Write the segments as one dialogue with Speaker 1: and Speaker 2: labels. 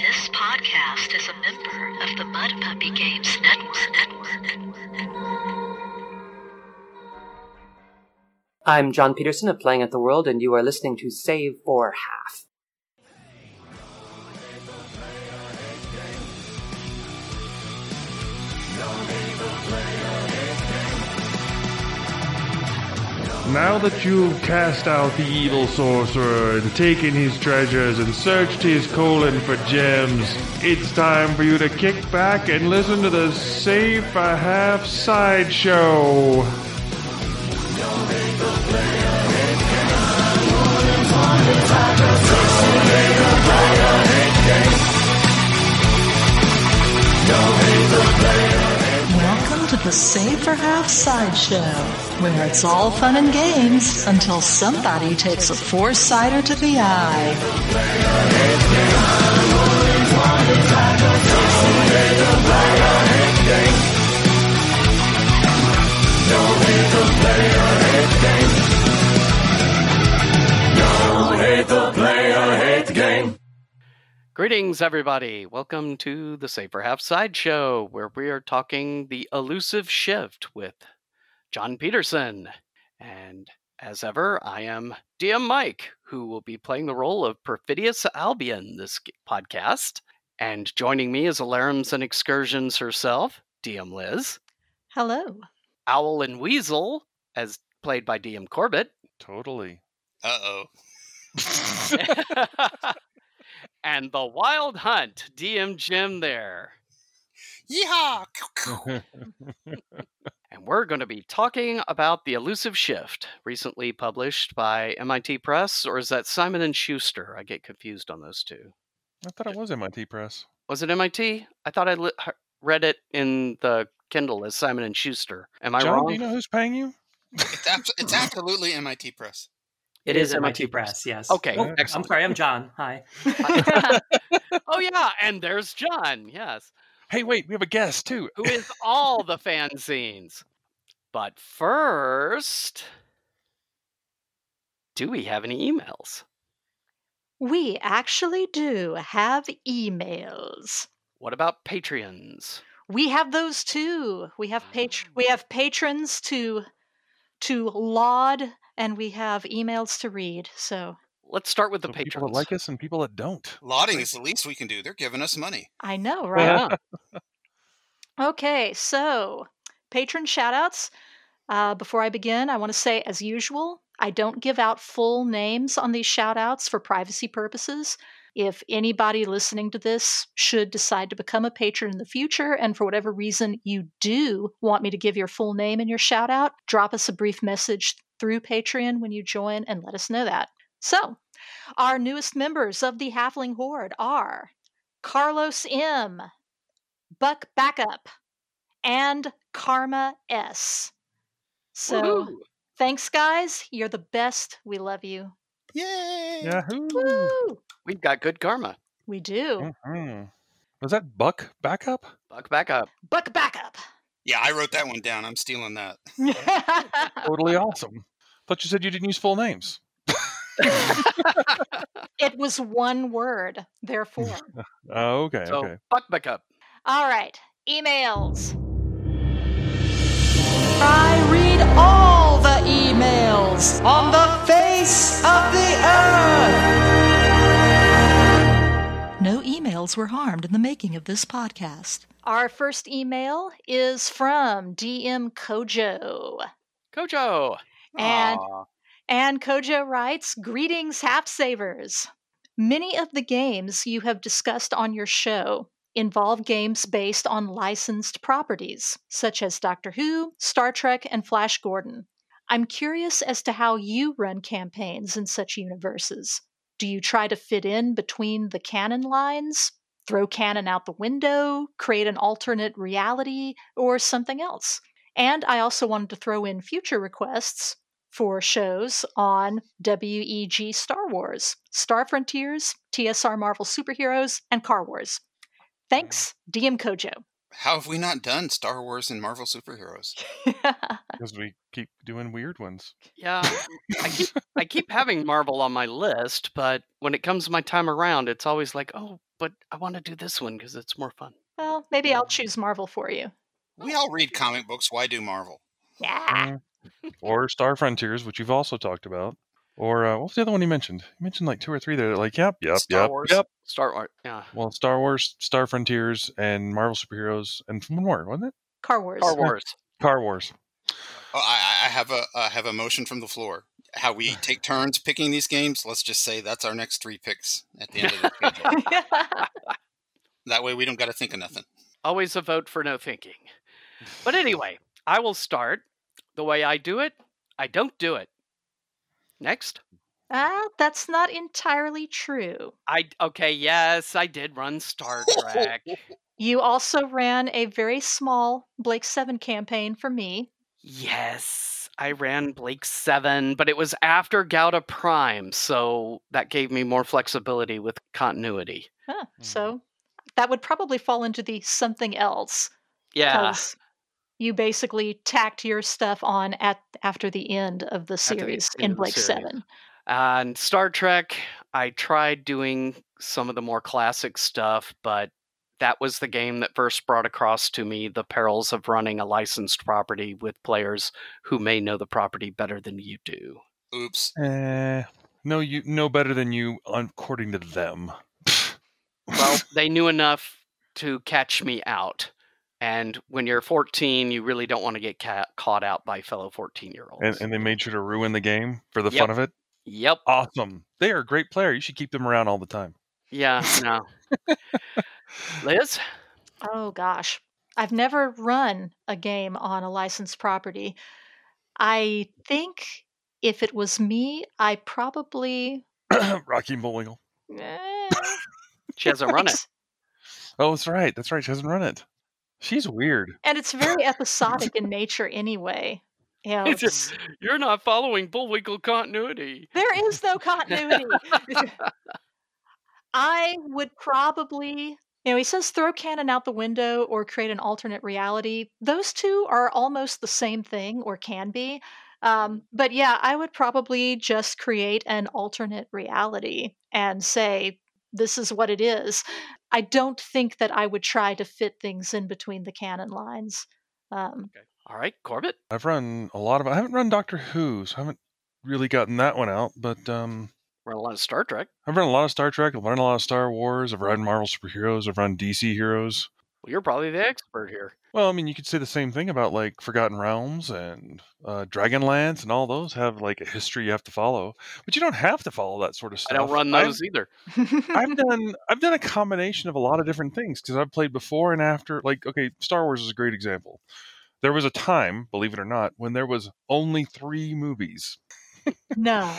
Speaker 1: This podcast is a member of the Mud Puppy Games Network.
Speaker 2: I'm Jon Peterson of Playing at the World, and you are listening to Save for Half.
Speaker 3: Now that you've cast out the evil sorcerer and taken his treasures and searched his colon for gems, it's time for you to kick back and listen to the Save for Half sideshow.
Speaker 4: Welcome to the for Half Sideshow, where it's all fun and games until somebody takes a four-sider to the eye.
Speaker 5: Greetings, everybody. Welcome to the Save for Half Sideshow, where we are talking the elusive shift with Jon Peterson. And as ever, I am DM Mike, who will be playing the role of Perfidious Albion this podcast. And joining me is Alarms and Excursions herself, DM Liz,
Speaker 4: Hello.
Speaker 5: Owl and Weasel, as played by DM Corbett,
Speaker 3: Totally.
Speaker 6: Uh oh.
Speaker 5: and the Wild Hunt, DM Jim there.
Speaker 6: Yeehaw!
Speaker 5: And we're going to be talking about The Elusive Shift, recently published by MIT Press, or is that Simon and Schuster? I get confused on those two.
Speaker 3: I thought it was MIT Press.
Speaker 5: Was it MIT? I thought I li- read it in the Kindle as Simon and Schuster. Am I
Speaker 3: John,
Speaker 5: wrong?
Speaker 3: do you know who's paying you?
Speaker 6: It's, abs- it's absolutely MIT Press.
Speaker 2: It is MIT Press, yes.
Speaker 5: Okay,
Speaker 2: Oh, oh
Speaker 5: I'm
Speaker 2: sorry, I'm John. Hi.
Speaker 5: oh yeah, and there's John. Yes,
Speaker 3: Hey, wait, we have a guest too.
Speaker 5: who is all the fanzines. But first, do we have any emails?
Speaker 4: We actually do have emails.
Speaker 5: What about Patreons?
Speaker 4: We have those too. We have patr-
Speaker 5: Ah.
Speaker 4: we have patrons to to laud and we have emails to read. So
Speaker 5: Let's start with the
Speaker 3: So
Speaker 5: patrons.
Speaker 3: people that like us and people that don't.
Speaker 6: Lauding is the least we can do. They're giving us money.
Speaker 4: I know, right?
Speaker 5: Yeah.
Speaker 4: Okay, so patron shoutouts. Uh, before I begin, I want to say, as usual, I don't give out full names on these shoutouts for privacy purposes. If anybody listening to this should decide to become a patron in the future, and for whatever reason you do want me to give your full name in your shout out, drop us a brief message through Patreon when you join and let us know that. So, our newest members of the Halfling Horde are Carlos M., Buck Backup, and Karma S. So,
Speaker 5: Woohoo!
Speaker 4: thanks, guys. You're the best. We love you.
Speaker 6: Yay!
Speaker 3: Yahoo!
Speaker 4: Woo!
Speaker 5: We've got good karma.
Speaker 4: We do.
Speaker 3: Mhm. Was that Buck backup?
Speaker 5: Buck back up.
Speaker 4: Buck Backup.
Speaker 6: Yeah, I wrote that one down. I'm stealing that.
Speaker 3: Totally awesome. Thought you said you didn't use full names.
Speaker 4: it was one word, therefore.
Speaker 3: Oh, okay,
Speaker 5: so
Speaker 3: okay.
Speaker 5: buck back up.
Speaker 4: All right, emails. I read all the emails on the face of the earth. No emails were harmed in the making of this podcast. Our first email is from DM Kojo.
Speaker 5: Kojo.
Speaker 4: And
Speaker 5: Aw.
Speaker 4: And Kojo writes Greetings, Half Savers. Many of the games you have discussed on your show involve games based on licensed properties, such as Doctor Who, Star Trek, and Flash Gordon. I'm curious as to how you run campaigns in such universes. Do you try to fit in between the canon lines, throw canon out the window, create an alternate reality, or something else? And I also wanted to throw in future requests for shows on WEG Star Wars, Star Frontiers, TSR Marvel Superheroes, and Car Wars. Thanks, DM Kojo.
Speaker 6: How have we not done Star Wars and Marvel superheroes?
Speaker 3: Because we keep doing weird ones.
Speaker 5: Yeah, I keep I keep having Marvel on my list, but when it comes my time around, it's always like, oh, but I want to do this one because it's more fun.
Speaker 4: well, maybe I'll choose Marvel for you.
Speaker 6: We all read comic books. Why do Marvel?
Speaker 4: Yeah.
Speaker 3: Mm. or Star Frontiers, which you've also talked about. Or uh, what was the other one you mentioned? You mentioned like two or three there. Like, yep, yep,
Speaker 6: Star
Speaker 3: yep,
Speaker 6: Wars.
Speaker 3: yep.
Speaker 5: Star Wars, yeah,
Speaker 3: Well, Star Wars, Star Frontiers, and Marvel superheroes, and one more, wasn't it?
Speaker 4: Car Wars.
Speaker 5: Star Wars.
Speaker 3: Car Wars.
Speaker 6: Oh, I, I have a I have a motion from the floor. How we take turns picking these games. Let's just say that's our next three picks at the end of the schedule. That way we don't got to think of nothing.
Speaker 5: Always a vote for no thinking. But anyway, I will start. The way I do it, I don't do it. Next.
Speaker 4: Ah, that's not entirely true.
Speaker 5: I okay, yes, I did run Star Trek.
Speaker 4: You also ran a very small Blake 7 campaign for me.
Speaker 5: yes, I ran Blake 7, but it was after Gauda Prime, so that gave me more flexibility with continuity.
Speaker 4: Huh,
Speaker 3: Mhm.
Speaker 4: So that would probably fall into the something else.
Speaker 5: Yeah.
Speaker 4: 'Cause You basically tacked your stuff on at after the end of the
Speaker 5: the
Speaker 4: series
Speaker 5: end
Speaker 4: in Blake
Speaker 5: series.
Speaker 4: 7.
Speaker 5: And Star Trek, I tried doing some of the more classic stuff, but that was the game that first brought across to me the perils of running a licensed property with players who may know the property better than you do.
Speaker 6: Oops.
Speaker 3: Eh, no, you know better than you, according to them.
Speaker 5: Well, they knew enough to catch me out. And when you're 14, you really don't want to get ca- caught out by fellow 14 year olds.
Speaker 3: and, and they made sure to ruin the game for the
Speaker 5: Yep.
Speaker 3: fun of it.
Speaker 5: Yep.
Speaker 3: Awesome. They are a great player. You should keep them around all the time.
Speaker 5: Yeah, no. Liz?
Speaker 4: Oh gosh. I've never run a game on a licensed property. I think if it was me, I probably.
Speaker 3: Rocky and Bullwinkle.
Speaker 4: eh,
Speaker 5: She hasn't run it.
Speaker 3: Oh, that's right. That's right. She hasn't run it. She's weird.
Speaker 4: And it's very episodic in nature anyway. You know,
Speaker 5: It's
Speaker 4: it's,
Speaker 5: You're not following Bullwinkle continuity.
Speaker 4: there is no continuity. I would probably, you know, he says throw canon out the window or create an alternate reality. Those two are almost the same thing or can be. Um, but yeah, I would probably just create an alternate reality and say, this is what it is. I don't think that I would try to fit things in between the canon lines. Um,
Speaker 5: All right, Corbett.
Speaker 3: I've run a lot of. I haven't run Doctor Who, so I haven't really gotten that one out. But um,
Speaker 5: Run a lot of Star Trek.
Speaker 3: I've run a lot of Star Trek. I've run a lot of Star Wars. I've run Marvel superheroes. I've run DC heroes.
Speaker 5: Well, you're probably the expert here.
Speaker 3: Well, I mean, you could say the same thing about like Forgotten Realms and uh, Dragonlance, and all those have like a history you have to follow. But you don't have to follow that sort of stuff.
Speaker 5: I don't run
Speaker 3: I've-
Speaker 5: those either.
Speaker 3: I've done I've done a combination of a lot of different things because I've played before and after. Like, okay, Star Wars is a great example. There was a time, believe it or not, when there was only three movies
Speaker 4: no.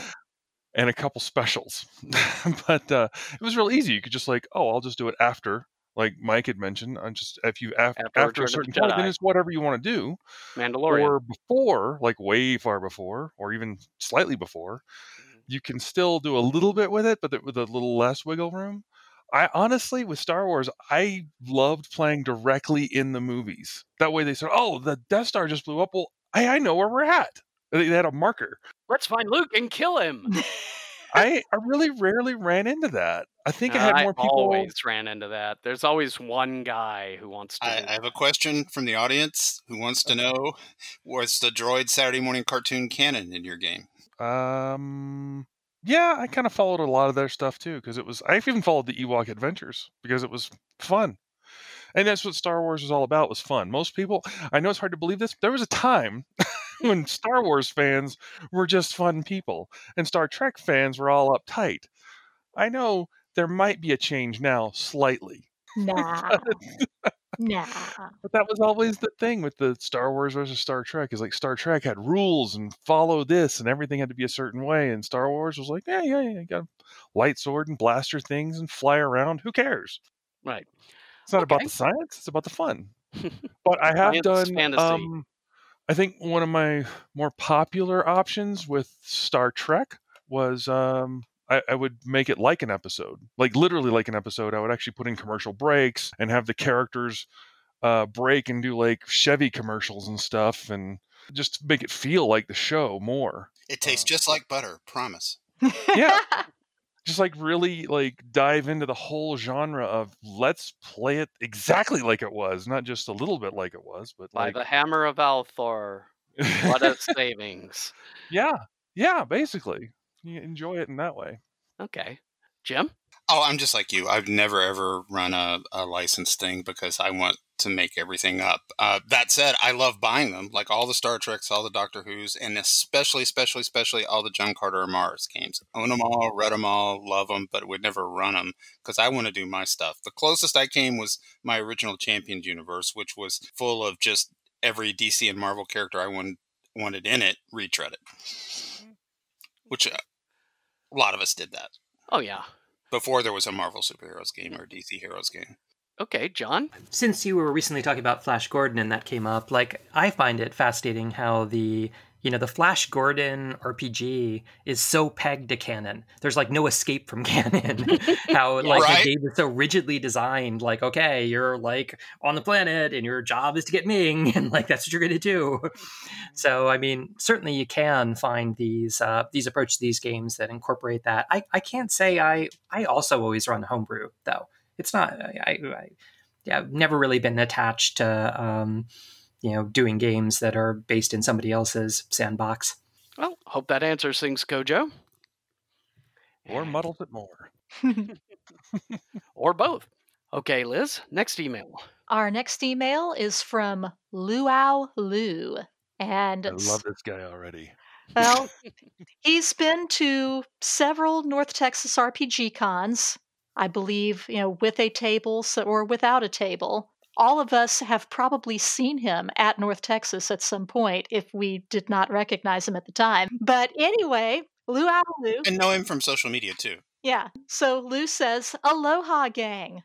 Speaker 3: and a couple specials. but uh, it was real easy. You could just like, oh, I'll just do it after. Like Mike had mentioned, I'm just if you af-
Speaker 5: After
Speaker 3: after, a certain point, then it's whatever you want to do.
Speaker 5: Mandalorian.
Speaker 3: Or before, like way far before, or even slightly before, mm-hmm. you can still do a little bit with it, but with a little less wiggle room. I honestly, with Star Wars, I loved playing directly in the movies. That way, they said, "Oh, the Death Star just blew up." Well, I, I know where we're at. They had a marker.
Speaker 5: Let's find Luke and kill him.
Speaker 3: I, I really rarely ran into that. I think I had more people.
Speaker 5: always ran into that. There's always one guy who wants to.
Speaker 6: I, I have a question from the audience who wants to know: Was the Droid Saturday morning cartoon canon in your game?
Speaker 3: Um, yeah, I kind of followed a lot of their stuff too because it was. I even followed the Ewok Adventures because it was fun, and that's what Star Wars was all about. Was fun. Most people, I know it's hard to believe this. There was a time when Star Wars fans were just fun people, and Star Trek fans were all uptight. I know there might be a change now, slightly,
Speaker 4: Nah. nah.
Speaker 3: but that was always the thing with the Star Wars versus Star Trek. Is like Star Trek had rules and follow this, and everything had to be a certain way. And Star Wars was like, yeah, yeah, yeah, you got a light sword and blaster things and fly around. Who cares?
Speaker 5: right.
Speaker 3: It's not about the science; it's about the fun. but I have
Speaker 5: Science,
Speaker 3: done.
Speaker 5: fantasy.
Speaker 3: Um, I think one of my more popular options with Star Trek was um, I, I would make it like an episode, like literally like an episode. I would actually put in commercial breaks and have the characters uh, break and do like Chevy commercials and stuff, and just make it feel like the show more.
Speaker 6: It tastes
Speaker 3: Uh,
Speaker 6: just like butter. Promise.
Speaker 3: Yeah. Just like really like dive into the whole genre of let's play it exactly like it was, not just a little bit like it was, but
Speaker 5: By
Speaker 3: like
Speaker 5: the hammer of Althor, what a savings.
Speaker 3: yeah, yeah, basically, you enjoy it in that way.
Speaker 5: Okay. Jim?
Speaker 6: Oh, I'm just like you. I've never ever run a, a licensed thing because I want to make everything up. Uh, that said, I love buying them, like all the Star Treks, all the Doctor Who's, and especially, especially, especially all the John Carter and Mars games. Own them all, read them all, love them, but would never run them because I want to do my stuff. The closest I came was my original Champions universe, which was full of just every DC and Marvel character I wanted wanted in it retreaded. Which uh, a lot of us did that
Speaker 5: Oh, yeah.
Speaker 6: Before there was a Marvel superheroes game or DC heroes game.
Speaker 5: Okay, John?
Speaker 2: Since you were recently talking about Flash Gordon and that came up, like I find it fascinating how the you know the Flash Gordon RPG is so pegged to canon. There's like no escape from canon. how like
Speaker 6: Right.
Speaker 2: the game is so rigidly designed. Like okay, you're like on the planet and your job is to get Ming, and like that's what you're gonna do. So I mean, certainly you can find these uh, these approach to these games that incorporate that. I, I can't say I I also always run homebrew though. It's not I, I, I yeah, I've never really been attached to um, you know doing games that are based in somebody else's sandbox.
Speaker 5: Well, hope that answers things, Kojo.
Speaker 3: Or muddles it more.
Speaker 5: Or both. Okay, Liz, next email.
Speaker 4: Our next email is from Luau Lu. And
Speaker 3: I love this guy already.
Speaker 4: well, he's been to several North Texas RPG cons, I believe, you know, with a table so, or without a table. All of us have probably seen him at North Texas at some point if we did not recognize him at the time. But anyway, Lou Lu.
Speaker 6: And know him from social media too.
Speaker 4: Yeah. So Lou says, Aloha, gang.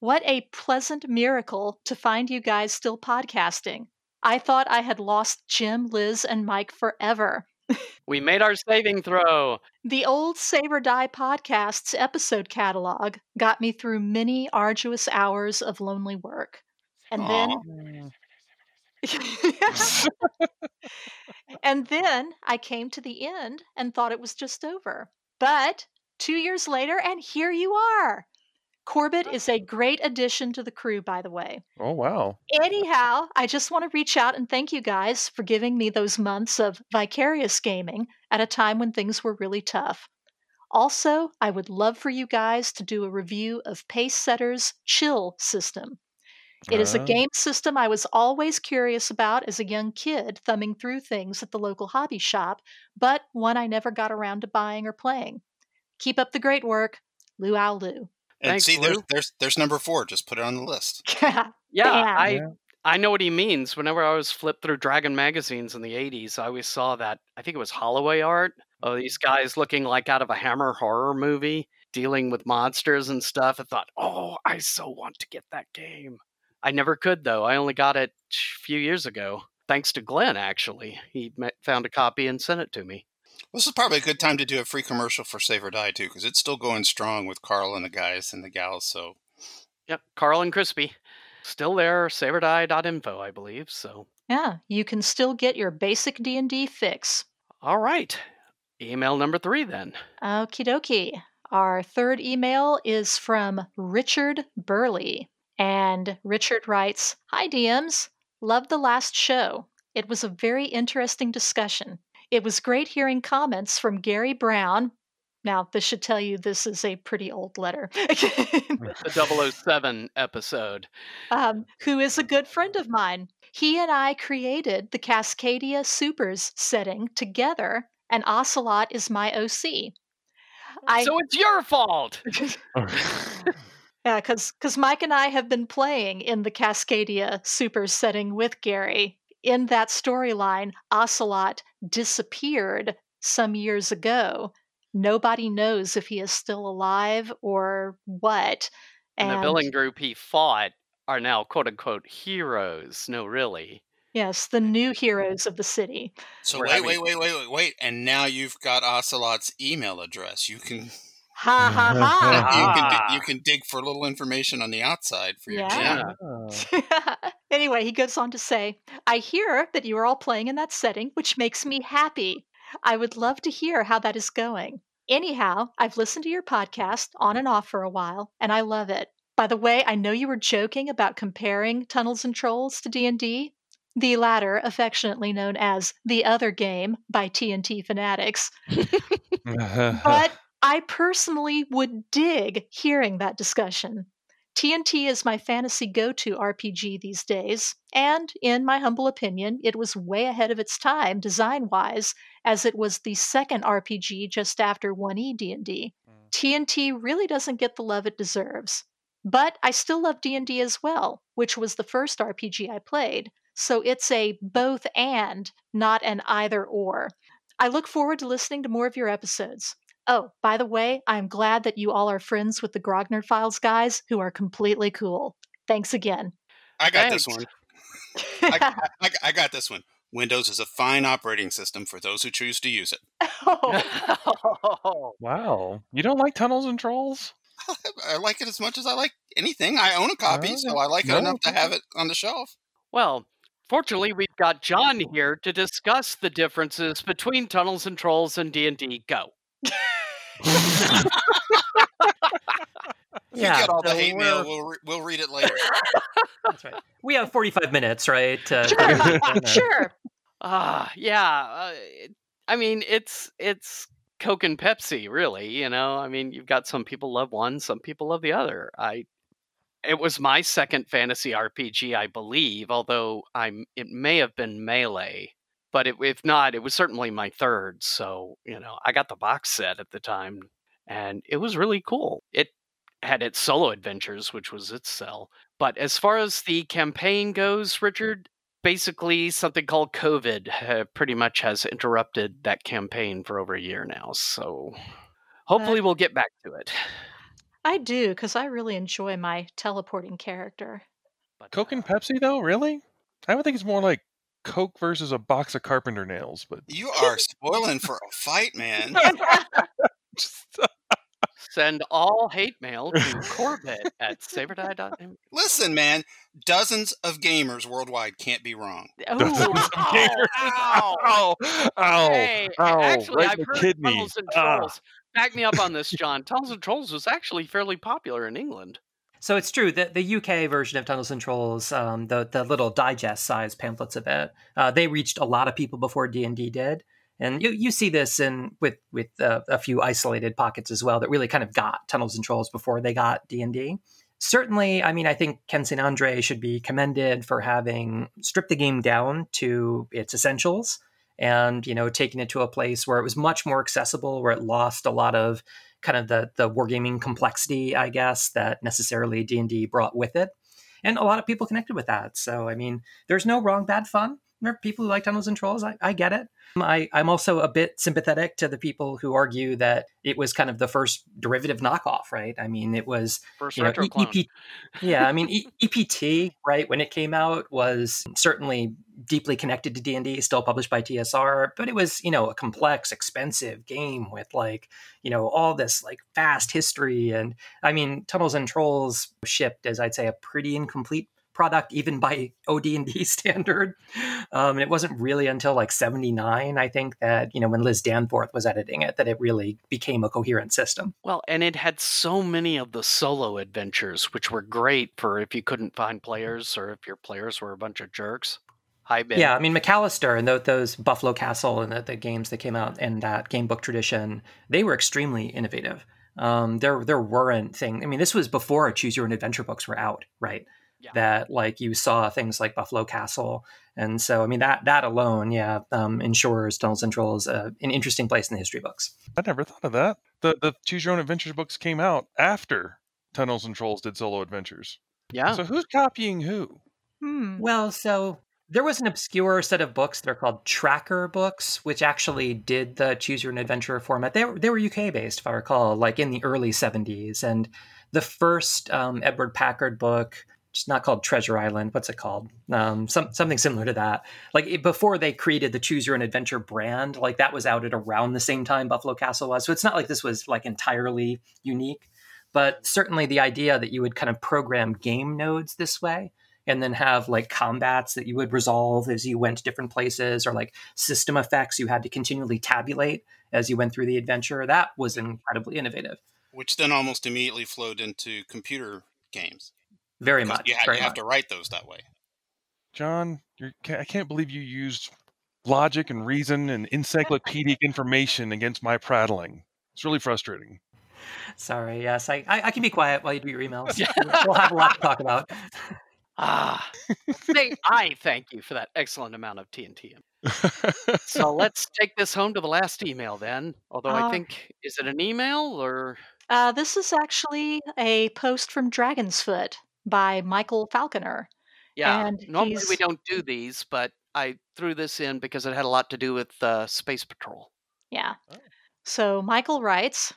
Speaker 4: What a pleasant miracle to find you guys still podcasting. I thought I had lost Jim, Liz, and Mike forever.
Speaker 5: We made our saving throw.
Speaker 4: The old Save or Die podcast's episode catalog got me through many arduous hours of lonely work. And then and then I came to the end and thought it was just over. But two years later, and here you are. Corbett is a great addition to the crew, by the way.
Speaker 3: Oh wow.
Speaker 4: Anyhow, I just want to reach out and thank you guys for giving me those months of vicarious gaming at a time when things were really tough. Also, I would love for you guys to do a review of Pacesetter's Chill system. It is a
Speaker 3: Ah.
Speaker 4: game system I was always curious about as a young kid, thumbing through things at the local hobby shop, but one I never got around to buying or playing. Keep up the great work, Luau Lu.
Speaker 6: And
Speaker 5: Thanks,
Speaker 6: see, there's, there's there's number four. Just put it on the list.
Speaker 5: Yeah,
Speaker 4: Bam.
Speaker 5: I
Speaker 3: Yeah.
Speaker 5: I know what he means. Whenever I was flipped through Dragon magazines in the 80s, I always saw that I think it was Holloway art of these mm-hmm. guys looking like out of a Hammer horror movie, dealing with monsters and stuff. I thought, "Oh, I so want to get that game." I never could though. I only got it a few years ago. Thanks to Glenn actually. He met, found a copy and sent it to me.
Speaker 6: This is probably a good time to do a free commercial for Save or Die too, because it's still going strong with Carl and the guys and the gals. So
Speaker 5: Yep, Carl and Crispy. Still there, saveordie.info, I believe. So,
Speaker 4: Yeah, you can still get your basic D&D fix.
Speaker 5: all right. Email number 3 then.
Speaker 4: Okie dokie. Our third email is from Richard Burley. And Richard writes Hi, DMs. love the last show. It was a very interesting discussion. It was great hearing comments from Gary Brown. Now, this should tell you this is a pretty old letter.
Speaker 5: The 007 episode.
Speaker 4: um, who is a good friend of mine. He and I created the Cascadia Supers setting together, and Ocelot is my OC. I,
Speaker 5: So it's your fault.
Speaker 4: yeah, because because Mike and I have been playing in the Cascadia Supers setting with Gary. In that storyline, Ocelot disappeared some years ago. Nobody knows if he is still alive or what.
Speaker 5: And the villain group he fought are now quote unquote heroes. No, really.
Speaker 4: yes, the new heroes of the city.
Speaker 6: so wait, wait, wait, wait, wait, wait, and now you've got Ocelot's email address. You can
Speaker 4: Ha ha ha.
Speaker 6: You can
Speaker 5: Ah.
Speaker 6: you can dig for a little information on the outside for your
Speaker 4: Yeah.
Speaker 6: jam.
Speaker 4: Anyway, he goes on to say, I hear that you are all playing in that setting, which makes me happy. I would love to hear how that is going. Anyhow, I've listened to your podcast on and off for a while, and I love it. By the way, I know you were joking about comparing Tunnels and Trolls to D&D, the latter affectionately known as The Other Game by TNT fanatics. But I personally would dig hearing that discussion. TNT is my fantasy go to RPG these days, and in my humble opinion, it was way ahead of its time design wise, as it was the second RPG just after 1E D&D. TNT really doesn't get the love it deserves. But I still love D&D as well, which was the first RPG I played. So it's a both and, not an either or. I look forward to listening to more of your episodes. Oh, by the way, I'm glad that you all are friends with the Grognard Files guys who are completely cool. Thanks again.
Speaker 6: I got
Speaker 5: Thanks.
Speaker 6: this one. I, I, I got this one. Windows is a fine operating system for those who choose to use it.
Speaker 4: oh,
Speaker 3: wow. You don't like Tunnels and Trolls?
Speaker 6: I like it as much as I like anything. I own a copy, so I like it
Speaker 3: No.
Speaker 6: enough to have it on the shelf.
Speaker 5: well, fortunately, we've got John here to discuss the differences between Tunnels and Trolls and D&D. Go.
Speaker 6: If you get all the
Speaker 2: so
Speaker 6: hate mail,
Speaker 2: we're-
Speaker 6: we'll, re- we'll read it later.
Speaker 2: That's right. We have 45 minutes, right? to-
Speaker 4: sure, sure.
Speaker 5: Ah, yeah. Uh, it- I mean, it's it's Coke and Pepsi, really. You know, I mean, you've got some people love one, some people love the other. I, it was my second fantasy RPG, I believe, although I'm it may have been Melee, but it, if not, it was certainly my third. So you know, I got the box set at the time, and it was really cool. It had its solo adventures, which was its sell. But as far as the campaign goes, Richard, basically something called COVID uh, pretty much has interrupted that campaign for over a year now. So hopefully we'll get back to it.
Speaker 4: I do, because I really enjoy my teleporting character.
Speaker 5: But,
Speaker 3: Coke and
Speaker 5: uh,
Speaker 3: Pepsi, though? Really? I would think it's more like Coke versus a box of carpenter nails, but
Speaker 6: You are spoiling for a fight, man.
Speaker 5: Send all hate mail to Corbett at saberdie.m.
Speaker 6: Listen, man, dozens of gamers worldwide can't be wrong.
Speaker 3: Dozens
Speaker 4: Oh,
Speaker 3: of gamers.
Speaker 5: ow.
Speaker 3: ow, ow,
Speaker 5: Hey,
Speaker 3: ow,
Speaker 5: actually,
Speaker 3: right
Speaker 5: I've heard
Speaker 3: kidney.
Speaker 5: Tunnels and
Speaker 3: Ah.
Speaker 5: Trolls. Back me up on this, John. Tunnels and Trolls was actually fairly popular in England.
Speaker 2: So it's true that the UK version of Tunnels and Trolls, um, the the little digest size pamphlets of it, uh, they reached a lot of people before D and D did, and you you see this in with with uh, a few isolated pockets as well that really kind of got Tunnels and Trolls before they got D and D. Certainly, I mean, I think Ken St. Andre should be commended for having stripped the game down to its essentials and you know taking it to a place where it was much more accessible, where it lost a lot of kind of the the wargaming complexity, I guess, that necessarily D and D brought with it, and a lot of people connected with that. So I mean, there's no wrong bad fun. There are people who like Tunnels and Trolls. I, I get it. Um, I, I'm also a bit sympathetic to the people who argue that it was kind of the first derivative knockoff, right? I mean, it was
Speaker 5: First
Speaker 2: you know, E-
Speaker 5: clone.
Speaker 2: EP yeah, I mean, e- EPT, right, when it came out was certainly deeply connected to D&D, still published by TSR, but it was, you know, a complex, expensive game with like, you know, all this like fast history. And I mean, Tunnels and Trolls shipped as I'd say a pretty incomplete product even by OD&D standard. Um, and it wasn't really until like 79, I think that, you know, when Liz Danforth was editing it, that it really became a coherent system.
Speaker 5: Well, and it had so many of the solo adventures, which were great for if you couldn't find players or if your players were a bunch of jerks. Hi, Ben.
Speaker 2: Yeah, I mean McAllister and tho- those Buffalo Castle and the, the games that came out in that game book tradition, they were extremely innovative. Um, there there weren't things. I mean, this was before Choose Your Own Adventure books were out, right?
Speaker 5: Yeah.
Speaker 2: That like you saw things like Buffalo Castle, and so I mean that that alone, yeah, um, ensures Tunnels and Trolls uh, an interesting place in the history books.
Speaker 3: I never thought of that. The the Choose Your Own Adventures books came out after Tunnels and Trolls did solo adventures.
Speaker 5: Yeah.
Speaker 3: So who's copying who?
Speaker 4: Hmm.
Speaker 2: Well, so there was an obscure set of books that are called tracker books, which actually did the choose your own adventure format. They were, they were UK based, if I recall, like in the early 70s. And the first um, Edward Packard book it's not called Treasure Island. What's it called? Um, some something similar to that. Like it, before they created the Choose Your Own Adventure brand, like that was out at around the same time Buffalo Castle was. So it's not like this was like entirely unique, but certainly the idea that you would kind of program game nodes this way and then have like combats that you would resolve as you went to different places or like system effects you had to continually tabulate as you went through the adventure that was incredibly innovative
Speaker 6: Which then almost immediately flowed into computer games.
Speaker 2: very much
Speaker 6: You, ha-
Speaker 2: very
Speaker 6: you have
Speaker 2: much.
Speaker 6: to write those that way.
Speaker 3: John, you're, I can't believe you used logic and reason and encyclopedic information against my prattling. It's really frustrating.
Speaker 2: sorry yes I, I i can be quiet while you do your emails we'll have a lot to talk about
Speaker 5: Ah, say, I thank you for that excellent amount of TNT. So let's take this home to the last email then. Although I
Speaker 4: Uh,
Speaker 5: think, is it an email or?
Speaker 4: Uh, this is actually a post from Dragon's Foot by Michael Falconer.
Speaker 5: Yeah,
Speaker 4: And
Speaker 5: normally we don't do these, but I threw this in because it had a lot to do with uh, Space Patrol.
Speaker 4: Yeah.
Speaker 3: Oh.
Speaker 4: So Michael writes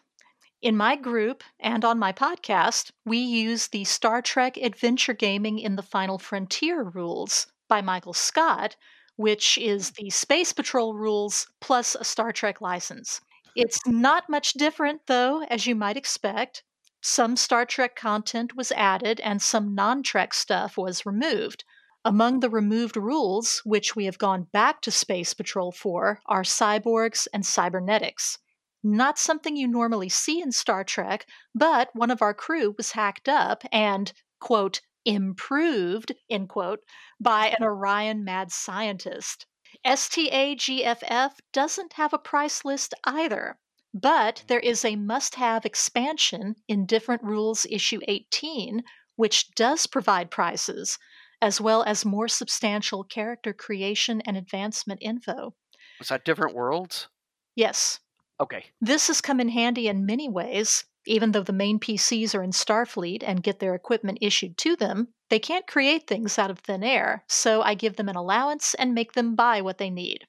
Speaker 4: In my group and on my podcast, we use the Star Trek Adventure Gaming in the Final Frontier rules by Michael Scott, which is the Space Patrol rules plus a Star Trek license. It's not much different, though, as you might expect. Some Star Trek content was added and some non Trek stuff was removed. Among the removed rules, which we have gone back to Space Patrol for, are cyborgs and cybernetics. Not something you normally see in Star Trek, but one of our crew was hacked up and, quote, improved, end quote, by an Orion mad scientist. STAGFF doesn't have a price list either, but hmm. there is a must have expansion in Different Rules Issue 18, which does provide prices, as well as more substantial character creation and advancement info.
Speaker 5: Was that different worlds?
Speaker 4: Yes,
Speaker 5: Okay.
Speaker 4: this has come in handy in many ways. Even though the main PCs are in Starfleet and get their equipment issued to them, they can't create things out of thin air, so I give them an allowance and make them buy what they need.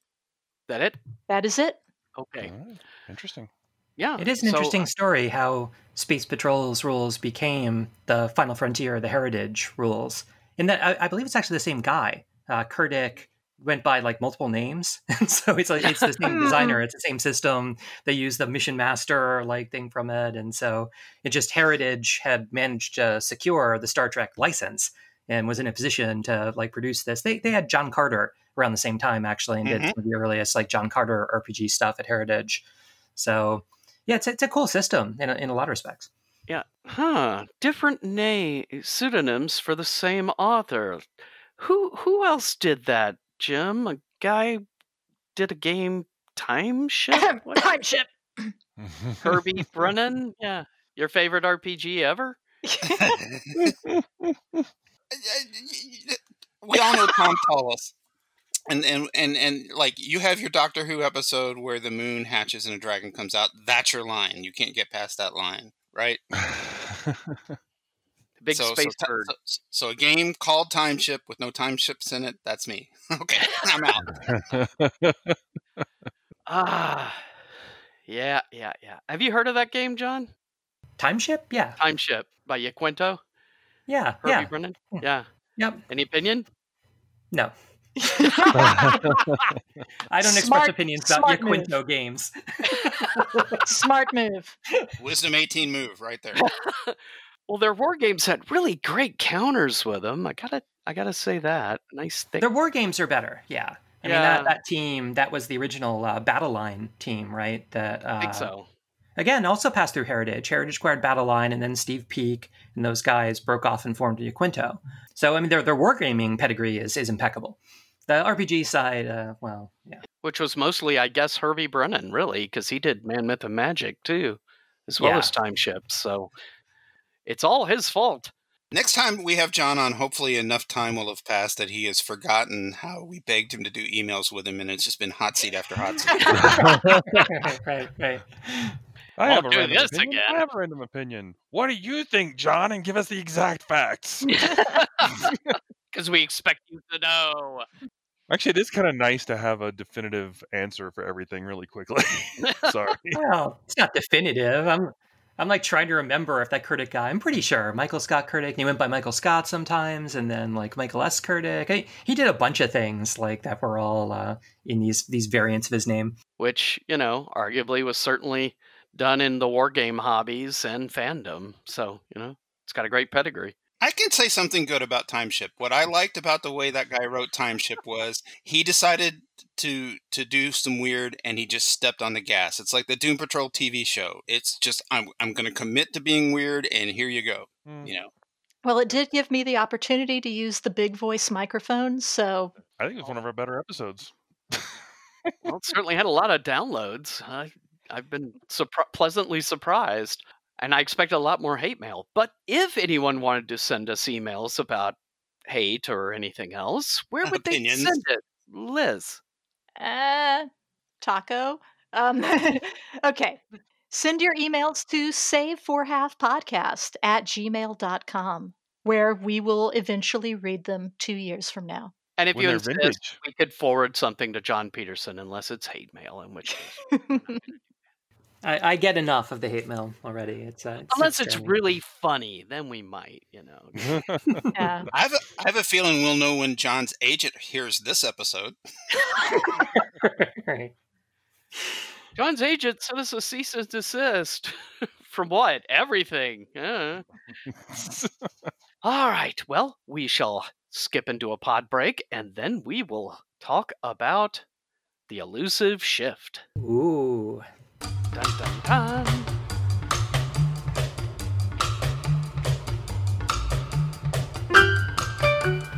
Speaker 5: That it?
Speaker 4: That is it.
Speaker 5: Okay.
Speaker 3: Alright, Interesting.
Speaker 5: Yeah.
Speaker 2: It is an
Speaker 5: so-
Speaker 2: interesting story how Space Patrol's rules became the Final Frontier, the Heritage rules. In that, I, I believe it's actually the same guy. Uh, Kurtick went by like multiple names, and so it's like it's the same designer, it's the same system. They use the Mission Master like thing from it, and so it just Heritage had managed to secure the Star Trek license and was in a position to like produce this. They they had John Carter around the same time actually, and did
Speaker 6: Mhm.
Speaker 2: some of the earliest like John Carter RPG stuff at Heritage. So yeah, it's it's a cool system in a, in a lot of respects.
Speaker 5: Yeah. Huh. Different name pseudonyms for the same author. Who who else did that, Jim? A guy did a game Time Ship?
Speaker 4: Time ship.
Speaker 5: Herbie Brennan? Yeah. Your favorite RPG ever?
Speaker 6: we all know Tom Tullis. And, and and and like you have your Doctor Who episode where the moon hatches and a dragon comes out. That's your line. You can't get past that line, right?
Speaker 5: Big
Speaker 6: so,
Speaker 5: space
Speaker 6: so,
Speaker 5: bird.
Speaker 6: So, so a game called Time Ship with no time ships in it. That's me. okay, I'm out.
Speaker 5: Ah. Yeah, yeah, yeah. Have you heard of that game, John?
Speaker 2: Time ship, yeah,
Speaker 5: Time Ship by Yaquinto?
Speaker 2: yeah,
Speaker 5: Herbie
Speaker 2: yeah,
Speaker 5: Brennan?
Speaker 2: Yeah.
Speaker 5: Yeah.
Speaker 2: yep.
Speaker 5: Any opinion?
Speaker 2: No, I don't express opinions about
Speaker 4: smart move.
Speaker 2: Yaquinto games.
Speaker 4: Smart move.
Speaker 6: Wisdom 18 move right there.
Speaker 5: Well, their war games had really great counters with them. I gotta, I gotta say that. Nice thing.
Speaker 2: Their war games are better, yeah. I mean that, that team that was the original uh, Battle Line team, right? That uh,
Speaker 5: I think so.
Speaker 2: again also passed through Heritage. Heritage acquired Battle Line, and then Steve Peek and those guys broke off and formed a Yaquinto. So I mean their their wargaming pedigree is is impeccable. The RPG side, uh, well, yeah.
Speaker 5: Which was mostly, I guess, Herbie Brennan, really, because he did Man, Myth, and Magic too, as well
Speaker 2: Yeah.
Speaker 5: as Time Ships. So it's all his fault.
Speaker 6: Next time we have John on, hopefully enough time will have passed that he has forgotten how we begged him to do emails with him, and it's just been hot seat after hot seat.
Speaker 2: right, right.
Speaker 3: I
Speaker 5: Won't
Speaker 3: have a
Speaker 5: do
Speaker 3: random
Speaker 5: this
Speaker 3: opinion.
Speaker 5: again.
Speaker 3: I have a random opinion. What do you think, John? And give us the exact facts.
Speaker 5: Because we expect you to know.
Speaker 3: Actually, it is kind of nice to have a definitive answer for everything really quickly. Sorry.
Speaker 2: Well, it's not definitive. I'm I'm like trying to remember if that Kurtick guy. I'm pretty sure Michael Scott Kurtick. He went by Michael Scott sometimes, and then like Michael S. Kurtick. He, he did a bunch of things like that were all uh, in these these variants of his name.
Speaker 5: Which you know, arguably was certainly done in the war game hobbies and fandom. So you know, it's got a great pedigree.
Speaker 6: I can say something good about Timeship. What I liked about the way that guy wrote Timeship was he decided to to do some weird and he just stepped on the gas. It's like the Doom Patrol TV show. It's just I'm I'm going to commit to being weird and here you go.
Speaker 3: Hmm.
Speaker 6: You know.
Speaker 4: Well, it did give me the opportunity to use the big voice microphone, so
Speaker 3: I think it was one of our better episodes.
Speaker 5: Well, it certainly had a lot of downloads. I, I've been surpri- pleasantly surprised, and I expect a lot more hate mail. But if anyone wanted to send us emails about hate or anything else, where would
Speaker 6: Opinions.
Speaker 5: they send it? Liz.
Speaker 4: uh, taco. Um, okay. Send your emails to save for half podcast at gmail.com, where we will eventually read them two years from now.
Speaker 5: And if
Speaker 3: When
Speaker 5: you insist,
Speaker 3: vintage.
Speaker 5: we could forward something to Jon Peterson, unless it's hate mail, in which case.
Speaker 2: I, I get enough of the hate mail already. It's, uh, it's
Speaker 5: Unless it's
Speaker 2: draining.
Speaker 5: really funny, then we might, you know.
Speaker 4: yeah.
Speaker 6: I have a, I have a feeling we'll know when John's agent hears this episode.
Speaker 2: right.
Speaker 5: John's agent sent us a cease and desist. From what? Everything. Uh. All right. Well, we shall skip into a pod break and then we will talk about the elusive shift.
Speaker 2: Ooh.
Speaker 5: Dun dun dun.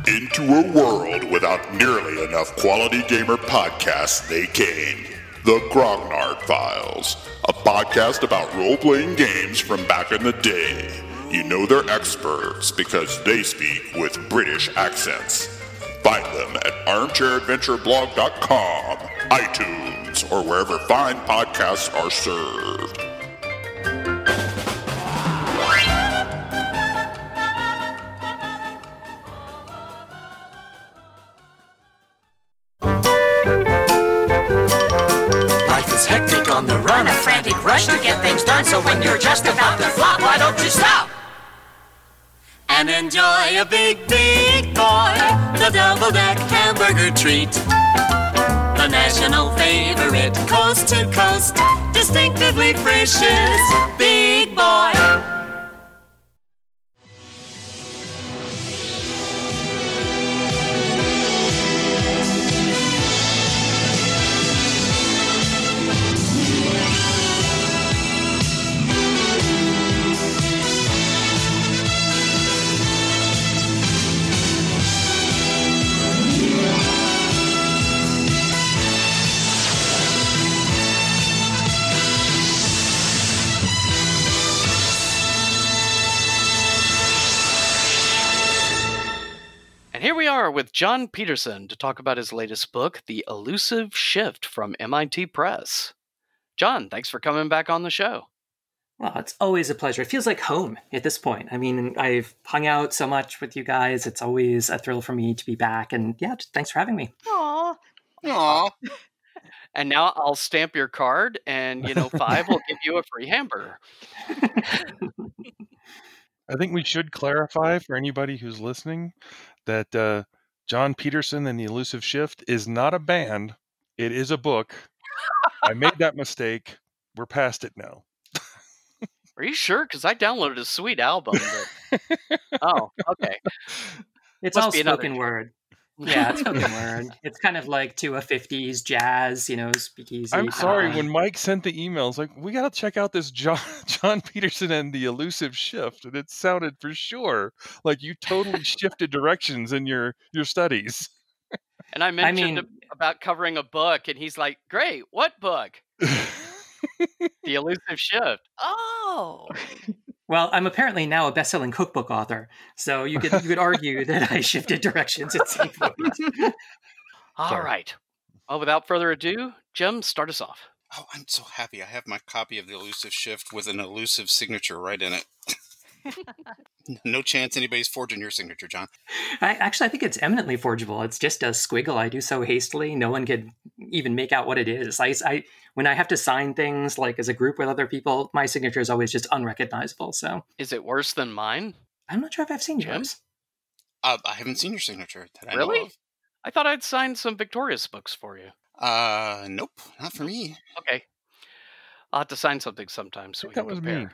Speaker 7: Into a world without nearly enough quality gamer podcasts, they came. The Grognard Files, a podcast about role playing games from back in the day. You know they're experts because they speak with British accents. Find them at armchairadventureblog.com, iTunes, or wherever fine podcasts are served.
Speaker 8: Life is hectic on the run, a frantic rush to get things done. So when you're just about to flop, why don't you stop? And enjoy a big, big boy, the double deck hamburger treat. The national favorite, coast to coast, distinctively precious, big boy.
Speaker 5: Are with Jon Peterson to talk about his latest book, The Elusive Shift from MIT Press. John, thanks for coming back on the show.
Speaker 2: Well, it's always a pleasure. It feels like home at this point. I mean, I've hung out so much with you guys. It's always a thrill for me to be back. And yeah, just thanks for having me.
Speaker 4: Aw.
Speaker 6: Aw.
Speaker 5: And now I'll stamp your card, and you know, five will give you a free hamburger.
Speaker 3: I think we should clarify for anybody who's listening that uh, Jon Peterson and the Elusive Shift is not a band. It is a book. I made that mistake. We're past it now.
Speaker 5: Are you sure? Because I downloaded a sweet album. But... oh, okay.
Speaker 2: It's
Speaker 5: Must
Speaker 2: all
Speaker 5: be another
Speaker 2: spoken word. Yeah, it's spoken word. It's kind of like to a 50s jazz, you know, speakeasy.
Speaker 3: I'm sorry. When Mike sent the emails, like we got to check out this John Jon Peterson and the Elusive Shift, and it sounded for sure like you totally shifted directions in your your studies.
Speaker 5: And I mentioned
Speaker 2: mean-
Speaker 5: about covering a book, and he's like, "Great, what book? The Elusive Shift." Oh,
Speaker 2: Well, I'm apparently now a best-selling cookbook author, so you could you could argue that I shifted directions at some point.
Speaker 5: all right.
Speaker 3: Sorry.
Speaker 5: Well, without further ado, Jim, start us off.
Speaker 6: Oh, I'm so happy. I have my copy of The Elusive Shift with an elusive signature right in it. No chance anybody's forging your signature, John.
Speaker 2: I actually I think it's eminently forgeable. It's just a squiggle I do so hastily, no one could even make out what it is. I, I when I have to sign things like as a group with other people, my signature is always just unrecognizable. So
Speaker 5: Is it worse than mine?
Speaker 2: I'm not sure if I've seen
Speaker 5: Jim?
Speaker 2: yours.
Speaker 6: Uh, I haven't seen your signature. That I know
Speaker 5: Really?
Speaker 6: of.
Speaker 5: I thought I'd signed some Victorious books for you.
Speaker 6: Uh, nope, not for me.
Speaker 5: Okay. I'll have to sign something sometime so we can
Speaker 3: that was me.
Speaker 5: compare.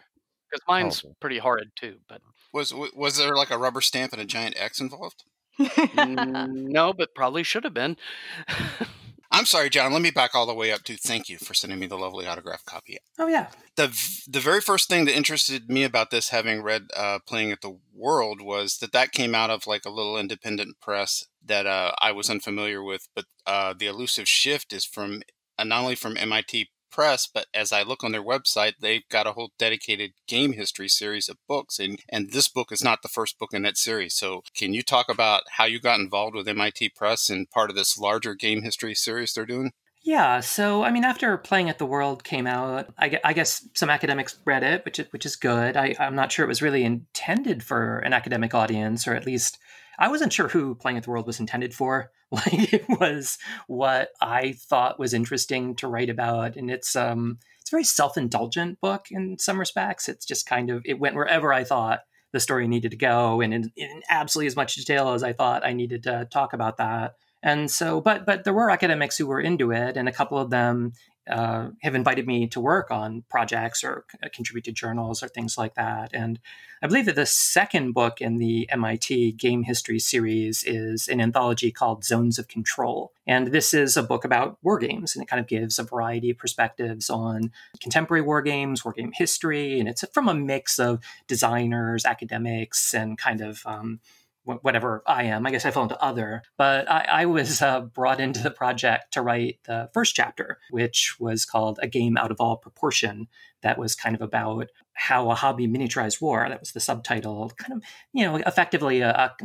Speaker 5: Because mine's
Speaker 3: Oh.
Speaker 5: pretty horrid too, but
Speaker 6: Was was there like a rubber stamp and a giant X involved?
Speaker 5: Mm, no, but probably should have been.
Speaker 6: I'm sorry, John. Let me back all the way up to thank you for sending me the lovely autograph copy.
Speaker 2: Oh yeah.
Speaker 6: the the very first thing that interested me about this, having read uh, "Playing at the World," was that that came out of like a little independent press that uh, I was unfamiliar with. But uh, the Elusive Shift is from uh, not only from MIT Press, but as I look on their website, they've got a whole dedicated game history series of books, and and this book is not the first book in that series. So, can you talk about how you got involved with MIT Press and part of this larger game history series they're doing?
Speaker 2: Yeah, so I mean, after playing at the world came out, I, I guess some academics read it, which is, which is good. I, I'm not sure it was really intended for an academic audience, or at least I wasn't sure who playing at the world was intended for. Like, it was what I thought was interesting to write about, and it's um, it's a very self indulgent book in some respects. It's just kind of it went wherever I thought the story needed to go, and in, in absolutely as much detail as I thought I needed to talk about that. And so, but but there were academics who were into it, and a couple of them uh, have invited me to work on projects or c- contribute to journals or things like that. And I believe that the second book in the MIT Game History series is an anthology called Zones of Control, and this is a book about war games, and it kind of gives a variety of perspectives on contemporary war games, war game history, and it's from a mix of designers, academics, and kind of um, whatever I am. I guess I fall into other, but I, I was uh, brought into the project to write the first chapter, which was called A Game Out of All Proportion. That was kind of about how a hobby miniaturized war. That was the subtitle, kind of, you know, effectively a, a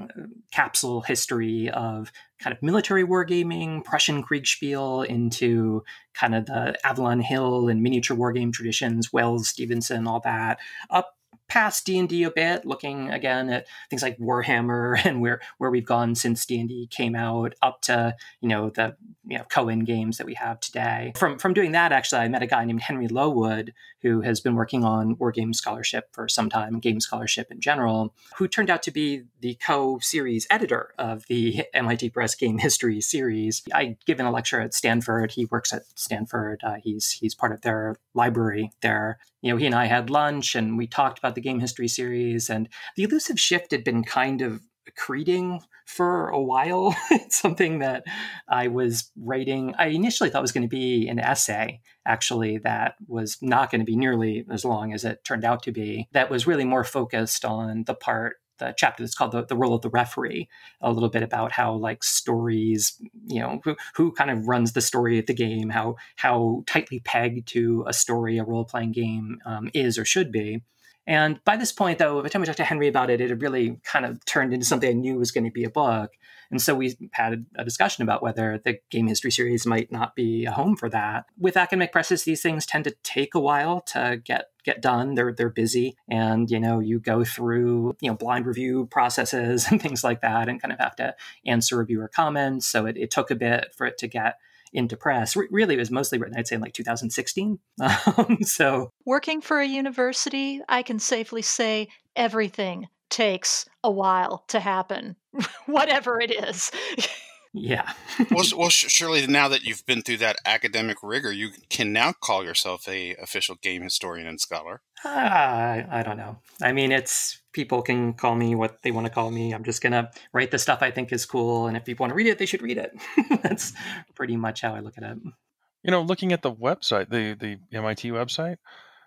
Speaker 2: capsule history of kind of military wargaming, Prussian Kriegsspiel into kind of the Avalon Hill and miniature wargame traditions, Wells, Stevenson, all that, up past D&D a bit, looking again at things like Warhammer and where where we've gone since D&D came out up to, you know, the you know Cohen games that we have today. From from doing that actually I met a guy named Henry Lowood who has been working on wargame scholarship for some time game scholarship in general, who turned out to be the co-series editor of the MIT Press Game History series. I'd given a lecture at Stanford. He works at Stanford. Uh, he's he's part of their library there. You know, he and I had lunch and we talked about the game history series. And the elusive shift had been kind of accreting for a while. it's something that I was writing. I initially thought was going to be an essay, actually, that was not going to be nearly as long as it turned out to be. That was really more focused on the part the chapter that's called the, the role of the referee a little bit about how like stories you know who, who kind of runs the story of the game how how tightly pegged to a story a role-playing game um, is or should be and by this point, though, by the time we talked to Henry about it, it had really kind of turned into something I knew was going to be a book. And so we had a discussion about whether the game history series might not be a home for that. With academic presses, these things tend to take a while to get get done. They're they're busy, and you know you go through you know blind review processes and things like that, and kind of have to answer reviewer comments. So it, it took a bit for it to get into press. Re- really, it was mostly written, I'd say, in like 2016. Um, so
Speaker 4: Working for a university, I can safely say everything takes a while to happen, whatever it is.
Speaker 2: yeah.
Speaker 6: well, well, surely now that you've been through that academic rigor, you can now call yourself a official game historian and scholar.
Speaker 2: Uh, I, I don't know. I mean, it's people can call me what they want to call me. I'm just gonna write the stuff I think is cool, and if people want to read it, they should read it. That's pretty much how I look at it.
Speaker 3: You know, looking at the website, the the MIT website,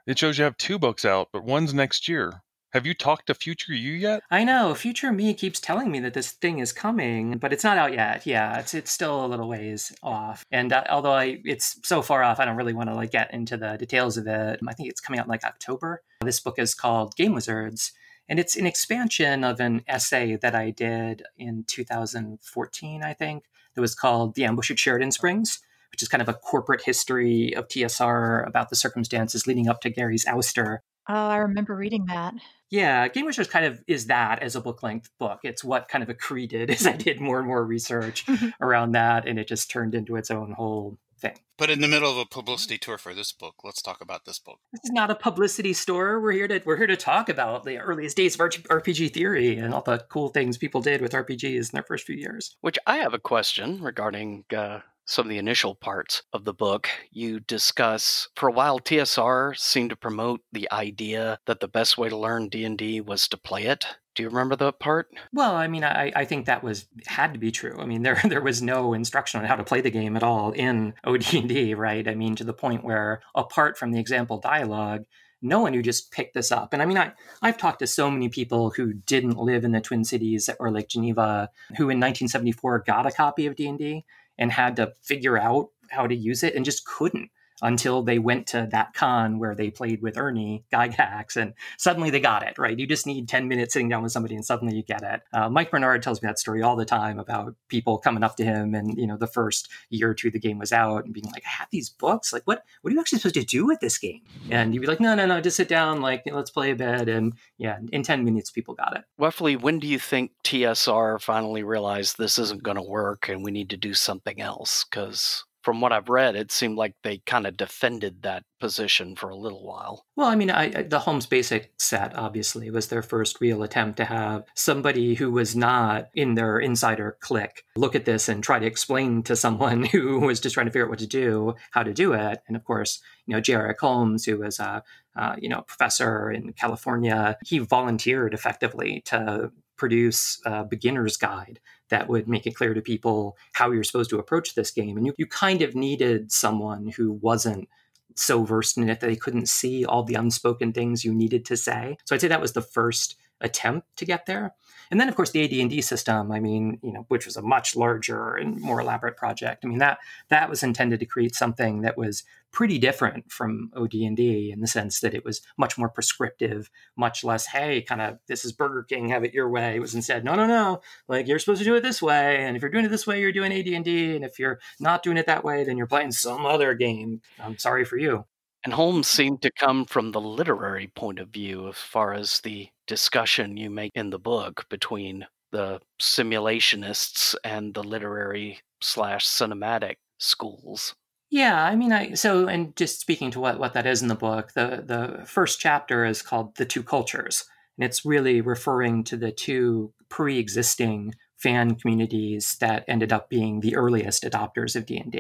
Speaker 3: it shows you have two books out, but one's next year. Have you talked to Future You yet?
Speaker 2: I know. Future me keeps telling me that this thing is coming, but it's not out yet. Yeah, it's it's still a little ways off. And uh, although I it's so far off, I don't really want to like get into the details of it. I think it's coming out in like October. This book is called Game Wizards, and it's an expansion of an essay that I did in 2014, I think. That was called "The Ambush at Sheridan Springs." Which is kind of a corporate history of TSR about the circumstances leading up to Gary's ouster
Speaker 4: Oh, I remember reading that.
Speaker 2: Yeah, Game Wizards kind of is that as a book length book. It's what kind of accreted as I did more and more research around that, and it just turned into its own whole thing.
Speaker 6: But in the middle of a publicity tour for this book, let's talk about this book.
Speaker 2: This is not a publicity store. We're here to we're here to talk about the earliest days of RPG theory and all the cool things people did with RPGs in their first few years.
Speaker 5: Which I have a question regarding uh, some of the initial parts of the book, you discuss for a while TSR seemed to promote the idea that the best way to learn D&D was to play it. Do you remember that part?
Speaker 2: Well, I mean, I, I think that was had to be true. I mean, there there was no instruction on how to play the game at all in OD&D, right? I mean, to the point where apart from the example dialogue, no one who just picked this up. And I mean, I, I've talked to so many people who didn't live in the Twin Cities or like Geneva, who in 1974 got a copy of D&D and had to figure out how to use it and just couldn't until they went to that con where they played with Ernie Gygax, and suddenly they got it right. You just need ten minutes sitting down with somebody, and suddenly you get it. Uh, Mike Mornard tells me that story all the time about people coming up to him, and you know, the first year or two the game was out, and being like, "I have these books. Like, what? What are you actually supposed to do with this game?" And you'd be like, "No, no, no, just sit down. Like, let's play a bit." And yeah, in ten minutes, people got it.
Speaker 5: Roughly, when do you think TSR finally realized this isn't going to work, and we need to do something else? Because from what I've read, it seemed like they kind of defended that position for a little while.
Speaker 2: Well, I mean, I, the Holmes Basic set obviously was their first real attempt to have somebody who was not in their insider clique look at this and try to explain to someone who was just trying to figure out what to do how to do it. And of course, you know, J. Eric Holmes, who was a uh, you know professor in California, he volunteered effectively to produce a beginner's guide that would make it clear to people how you're supposed to approach this game. And you, you kind of needed someone who wasn't so versed in it that they couldn't see all the unspoken things you needed to say. So I'd say that was the first attempt to get there. And then, of course, the AD&D system. I mean, you know, which was a much larger and more elaborate project. I mean, that that was intended to create something that was pretty different from OD&D in the sense that it was much more prescriptive, much less, hey, kind of this is Burger King, have it your way. It was instead, no, no, no, like you're supposed to do it this way, and if you're doing it this way, you're doing AD&D, and if you're not doing it that way, then you're playing some other game. I'm sorry for you.
Speaker 5: And Holmes seemed to come from the literary point of view as far as the discussion you make in the book between the simulationists and the literary slash cinematic schools.
Speaker 2: Yeah, I mean, I so and just speaking to what what that is in the book, the the first chapter is called "The Two Cultures," and it's really referring to the two pre-existing fan communities that ended up being the earliest adopters of D&D.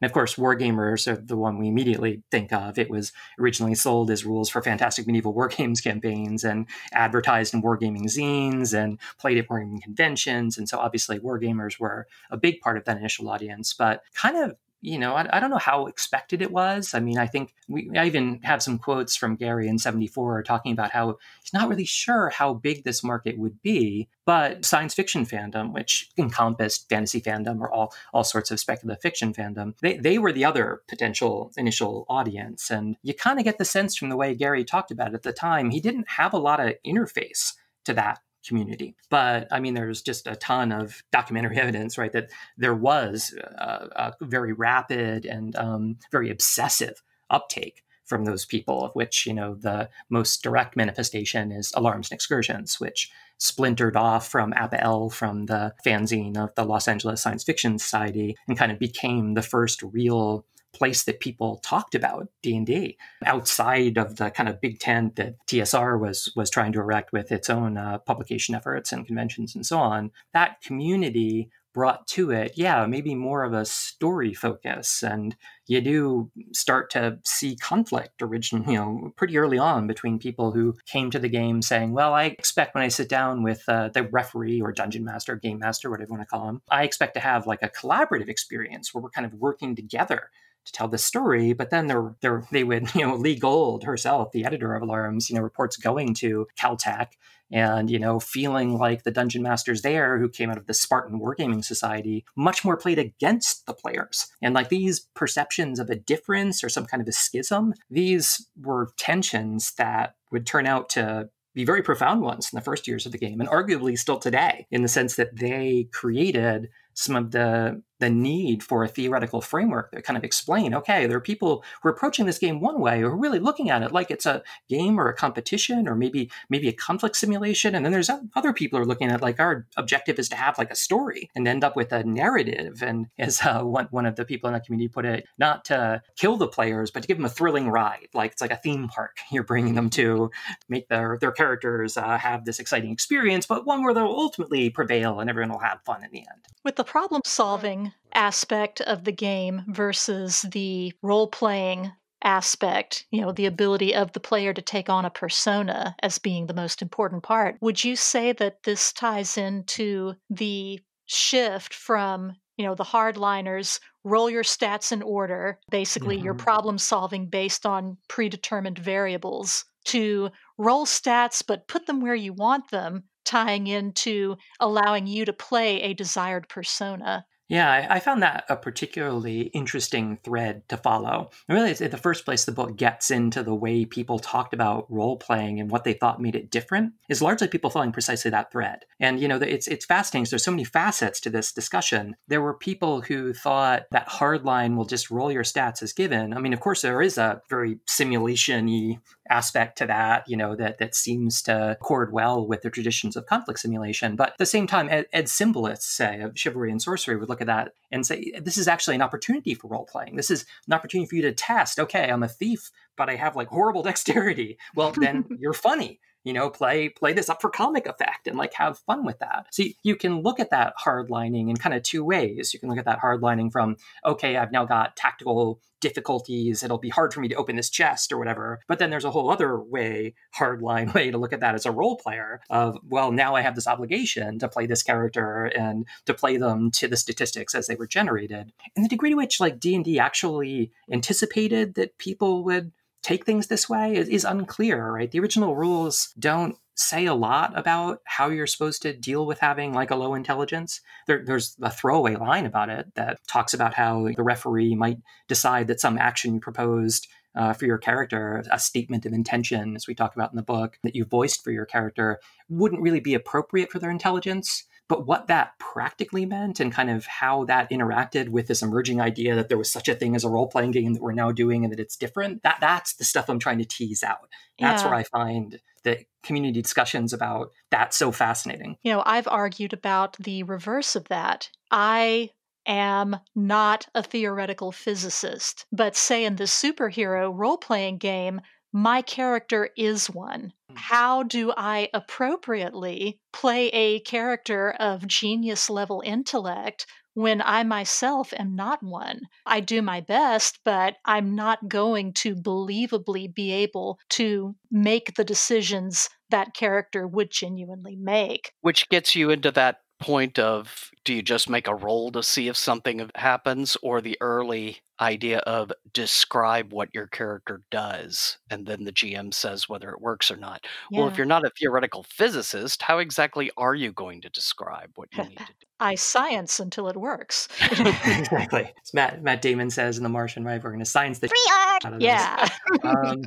Speaker 2: And of course, Wargamers are the one we immediately think of. It was originally sold as rules for Fantastic Medieval Wargames campaigns and advertised in wargaming zines and played at wargaming conventions. And so obviously Wargamers were a big part of that initial audience, but kind of you know, I, I, don't know how expected it was. I mean, I think we, I even have some quotes from Gary in 74 talking about how he's not really sure how big this market would be, but science fiction fandom, which encompassed fantasy fandom or all, all sorts of speculative fiction fandom, they, they were the other potential initial audience. And you kind of get the sense from the way Gary talked about it at the time, he didn't have a lot of interface to that community. But I mean, there's just a ton of documentary evidence, right, that there was a, a very rapid and um, very obsessive uptake from those people, of which, you know, the most direct manifestation is Alarms and Excursions, which splintered off from APA-L from the fanzine of the Los Angeles Science Fiction Society and kind of became the first real place that people talked about D&D outside of the kind of big tent that TSR was was trying to erect with its own uh, publication efforts and conventions and so on. That community brought to it yeah maybe more of a story focus. And you do start to see conflict origin you know pretty early on between people who came to the game saying well i expect when i sit down with uh, the referee or dungeon master game master whatever you want to call him i expect to have like a collaborative experience where we're kind of working together to tell the story. But then they're, they're, they would, you know, Lee Gold herself, the editor of Alarms, you know, reports going to Caltech and, you know, feeling like the dungeon masters there who came out of the Spartan Wargaming Society much more played against the players. And like these perceptions of a difference or some kind of a schism, these were tensions that would turn out to be very profound ones in the first years of the game, and arguably still today, in the sense that they created some of the the need for a theoretical framework that kind of explain okay there are people who are approaching this game one way or really looking at it like it's a game or a competition or maybe maybe a conflict simulation. And then there's other people who are looking at like our objective is to have like a story and end up with a narrative. And as uh, one, one of the people in that community put it not to kill the players but to give them a thrilling ride. Like it's like a theme park. You're bringing them to make their their characters uh, have this exciting experience but one where they'll ultimately prevail and everyone will have fun in the end.
Speaker 4: With the problem solving aspect of the game versus the role playing aspect, you know, the ability of the player to take on a persona as being the most important part. Would you say that this ties into the shift from, you know, the hardliners roll your stats in order, basically mm-hmm. your problem solving based on predetermined variables, to roll stats but put them where you want them, tying into allowing you to play a desired persona?
Speaker 2: Yeah, I, found that a particularly interesting thread to follow. And really, in the first place, the book gets into the way people talked about role playing and what they thought made it different. Is largely people following precisely that thread. And you know, it's it's fascinating. There's so many facets to this discussion. There were people who thought that hardline will just roll your stats as given. I mean, of course, there is a very simulation-y aspect to that, you know, that that seems to accord well with the traditions of conflict simulation. But at the same time, Ed, Ed Simbalists, say, of chivalry and sorcery would look at that and say, this is actually an opportunity for role playing. This is an opportunity for you to test, okay, I'm a thief, but I have like horrible dexterity. Well, then you're funny you know play play this up for comic effect and like have fun with that. So you can look at that hardlining in kind of two ways. You can look at that hardlining from okay i've now got tactical difficulties. It'll be hard for me to open this chest or whatever. But then there's a whole other way hardline way to look at that as a role player of well now i have this obligation to play this character and to play them to the statistics as they were generated. And the degree to which like d&d actually anticipated that people would take things this way is, unclear, right? The original rules don't say a lot about how you're supposed to deal with having like a low intelligence. There, there's a throwaway line about it that talks about how the referee might decide that some action you proposed uh, for your character, a statement of intention, as we talk about in the book, that you voiced for your character, wouldn't really be appropriate for their intelligence. But what that practically meant and kind of how that interacted with this emerging idea that there was such a thing as a role playing game that we're now doing and that it's different, that that's the stuff I'm trying to tease out. That's yeah. where I find the community discussions about that so fascinating.
Speaker 4: You know, I've argued about the reverse of that. I am not a theoretical physicist, but say in the superhero role playing game, my character is one. Hmm. How do I appropriately play a character of genius level intellect when I myself am not one? I do my best, but I'm not going to believably be able to make the decisions that character would genuinely make.
Speaker 5: Which gets you into that point of do you just make a roll to see if something happens or the early idea of describe what your character does and then the GM says whether it works or not. Yeah. Well, if you're not a theoretical physicist, how exactly are you going to describe what you need to do?
Speaker 4: I science until it works.
Speaker 2: exactly. As Matt Matt Damon says in The Martian, right? We're going to science the
Speaker 4: free art. Yeah. Um,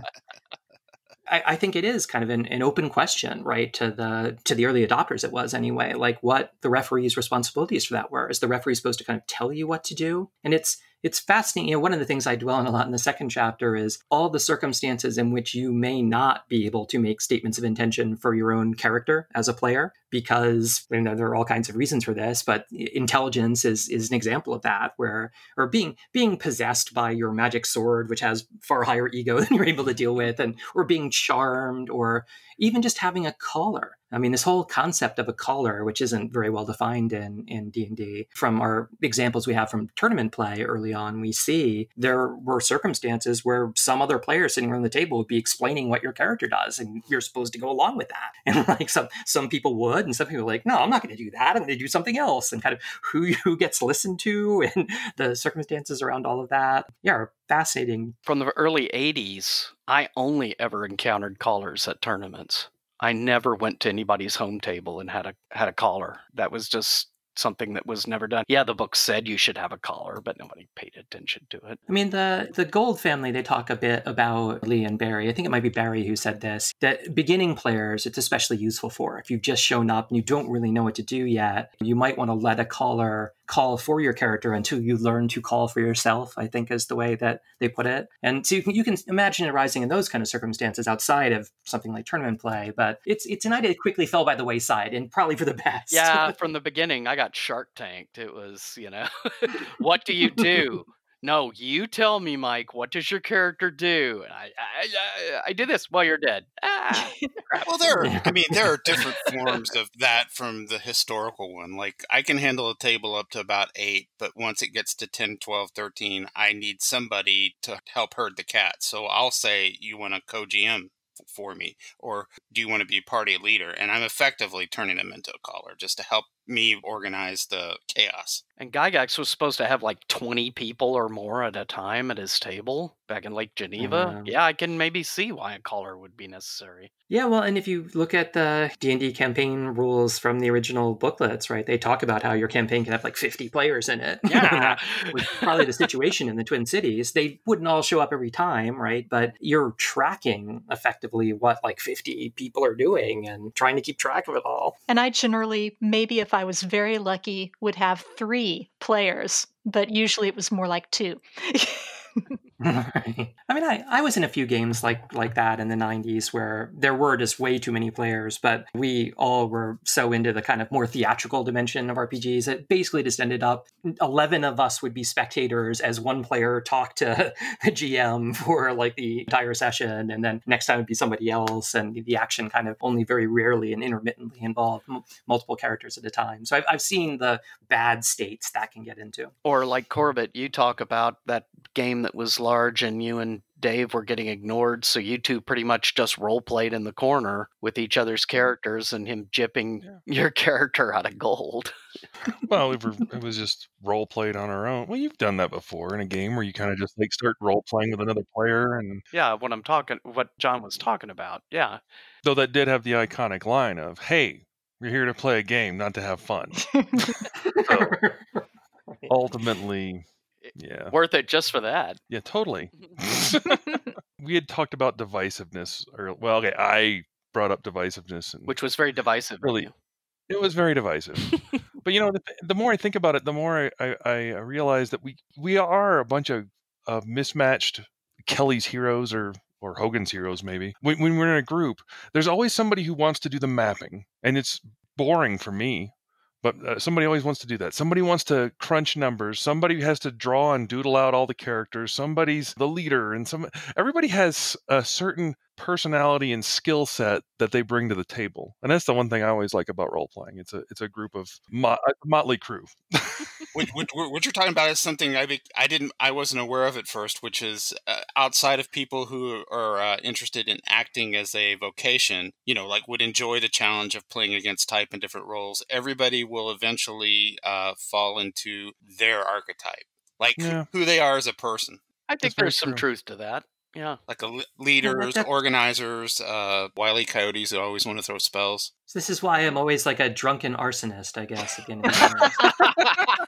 Speaker 2: I, I, think it is kind of an, an, open question, right, to the to the early adopters. It was anyway, like what the referee's responsibilities for that were. Is the referee supposed to kind of tell you what to do? And it's it's fascinating. You know, one of the things I dwell on a lot in the second chapter is all the circumstances in which you may not be able to make statements of intention for your own character as a player, because you know, there are all kinds of reasons for this. But intelligence is is an example of that, where or being being possessed by your magic sword, which has far higher ego than you're able to deal with, and or being charmed, or even just having a caller I mean, this whole concept of a caller, which isn't very well defined in in D and D, from our examples we have from tournament play early on, we see there were circumstances where some other player sitting around the table would be explaining what your character does, and you're supposed to go along with that. And like some some people would, and some people are like, no, I'm not going to do that. I'm going to do something else. And kind of who who gets listened to, and the circumstances around all of that. Yeah, fascinating.
Speaker 5: From the early '80s, I only ever encountered callers at tournaments. I never went to anybody's home table and had a had a caller. That was just something that was never done. Yeah, the book said you should have a caller, but nobody paid attention to it.
Speaker 2: I mean, the the Gold family they talk a bit about Lee and Barry. I think it might be Barry who said this that beginning players it's especially useful for. If you've just shown up and you don't really know what to do yet, you might want to let a caller call for your character until you learn to call for yourself, I think is the way that they put it. And so you can, you can imagine it rising in those kind of circumstances outside of something like tournament play, but it's it's an idea that quickly fell by the wayside and probably for the best.
Speaker 5: Yeah, from the beginning, I got Shark Tanked. It was, you know, what do you do? No, you tell me, Mike. What does your character do? And I, I, I, I do this while you're dead. Ah.
Speaker 6: Well, there. Are, I mean, there are different forms of that from the historical one. Like, I can handle a table up to about eight, but once it gets to 10, 12, 13, I need somebody to help herd the cat. So I'll say, you want to co GM for me, or do you want to be party leader? And I'm effectively turning him into a caller just to help me organize the chaos.
Speaker 5: And Gygax was supposed to have like 20 people or more at a time at his table back in Lake Geneva.
Speaker 2: Yeah.
Speaker 5: Yeah, I can maybe see why a caller would be necessary.
Speaker 2: Yeah, well, and if you look at the D&D campaign rules from the original booklets, right, they talk about how your campaign can have like 50 players in it.
Speaker 5: Yeah.
Speaker 2: was probably the situation in the Twin Cities. They wouldn't all show up every time, right? But you're tracking effectively what like 50 people are doing and trying to keep track of it all.
Speaker 4: And I generally, maybe if I was very lucky, would have three players, but usually it was more like two.
Speaker 2: I mean, I, I was in a few games like like that in the 90s where there were just way too many players, but we all were so into the kind of more theatrical dimension of RPGs. It basically just ended up 11 of us would be spectators as one player talked to the GM for like the entire session, and then next time it would be somebody else, and the action kind of only very rarely and intermittently involved m- multiple characters at a time. So I've, I've seen the bad states that can get into.
Speaker 5: Or like Corbett, you talk about that game that was large and you and Dave were getting ignored, so you two pretty much just role played in the corner with each other's mm-hmm. characters and him jipping your character out of gold.
Speaker 3: Well, it was just role played on our own. Well, you've done that before in a game where you kind of mm-hmm. just like start role playing with another player, and
Speaker 5: Yeah, what I'm talking, what Jon was talking about. Yeah,
Speaker 3: though that did have the iconic line of "Hey, we're here to play a game, not to have fun." So ultimately, yeah,
Speaker 5: worth it just for that.
Speaker 3: yeah, totally. we had talked about divisiveness, or well, okay, I brought up divisiveness, and
Speaker 5: Which was very divisive.
Speaker 3: Really? it was very divisive. but you know, the, the more I think about it, the more I, I, I realize that we we are a bunch of, of mismatched Kelly's heroes or or Hogan's heroes. Maybe when, when we're in a group, there's always somebody who wants to do the mapping, and it's boring for me. But uh, somebody always wants to do that. Somebody wants to crunch numbers. Somebody has to draw and doodle out all the characters. Somebody's the leader, and some everybody has a certain personality and skill set that they bring to the table. And that's the one thing I always like about role playing. It's a it's a group of mo- motley crew.
Speaker 6: what, what, what you're talking about is something I be, I didn't I wasn't aware of at first, which is uh, outside of people who are uh, interested in acting as a vocation. You know, like would enjoy the challenge of playing against type in different roles. Everybody will eventually uh, fall into their archetype, like who-
Speaker 3: Yeah.
Speaker 6: who they are as a person.
Speaker 5: I think
Speaker 3: That's
Speaker 5: there's some
Speaker 3: true.
Speaker 5: truth to that. Yeah.
Speaker 6: Like a leaders,
Speaker 2: that-
Speaker 6: organizers, uh, wily coyotes that always want to throw spells.
Speaker 2: So this is why I'm always like a drunken arsonist, I guess. At the end of the day.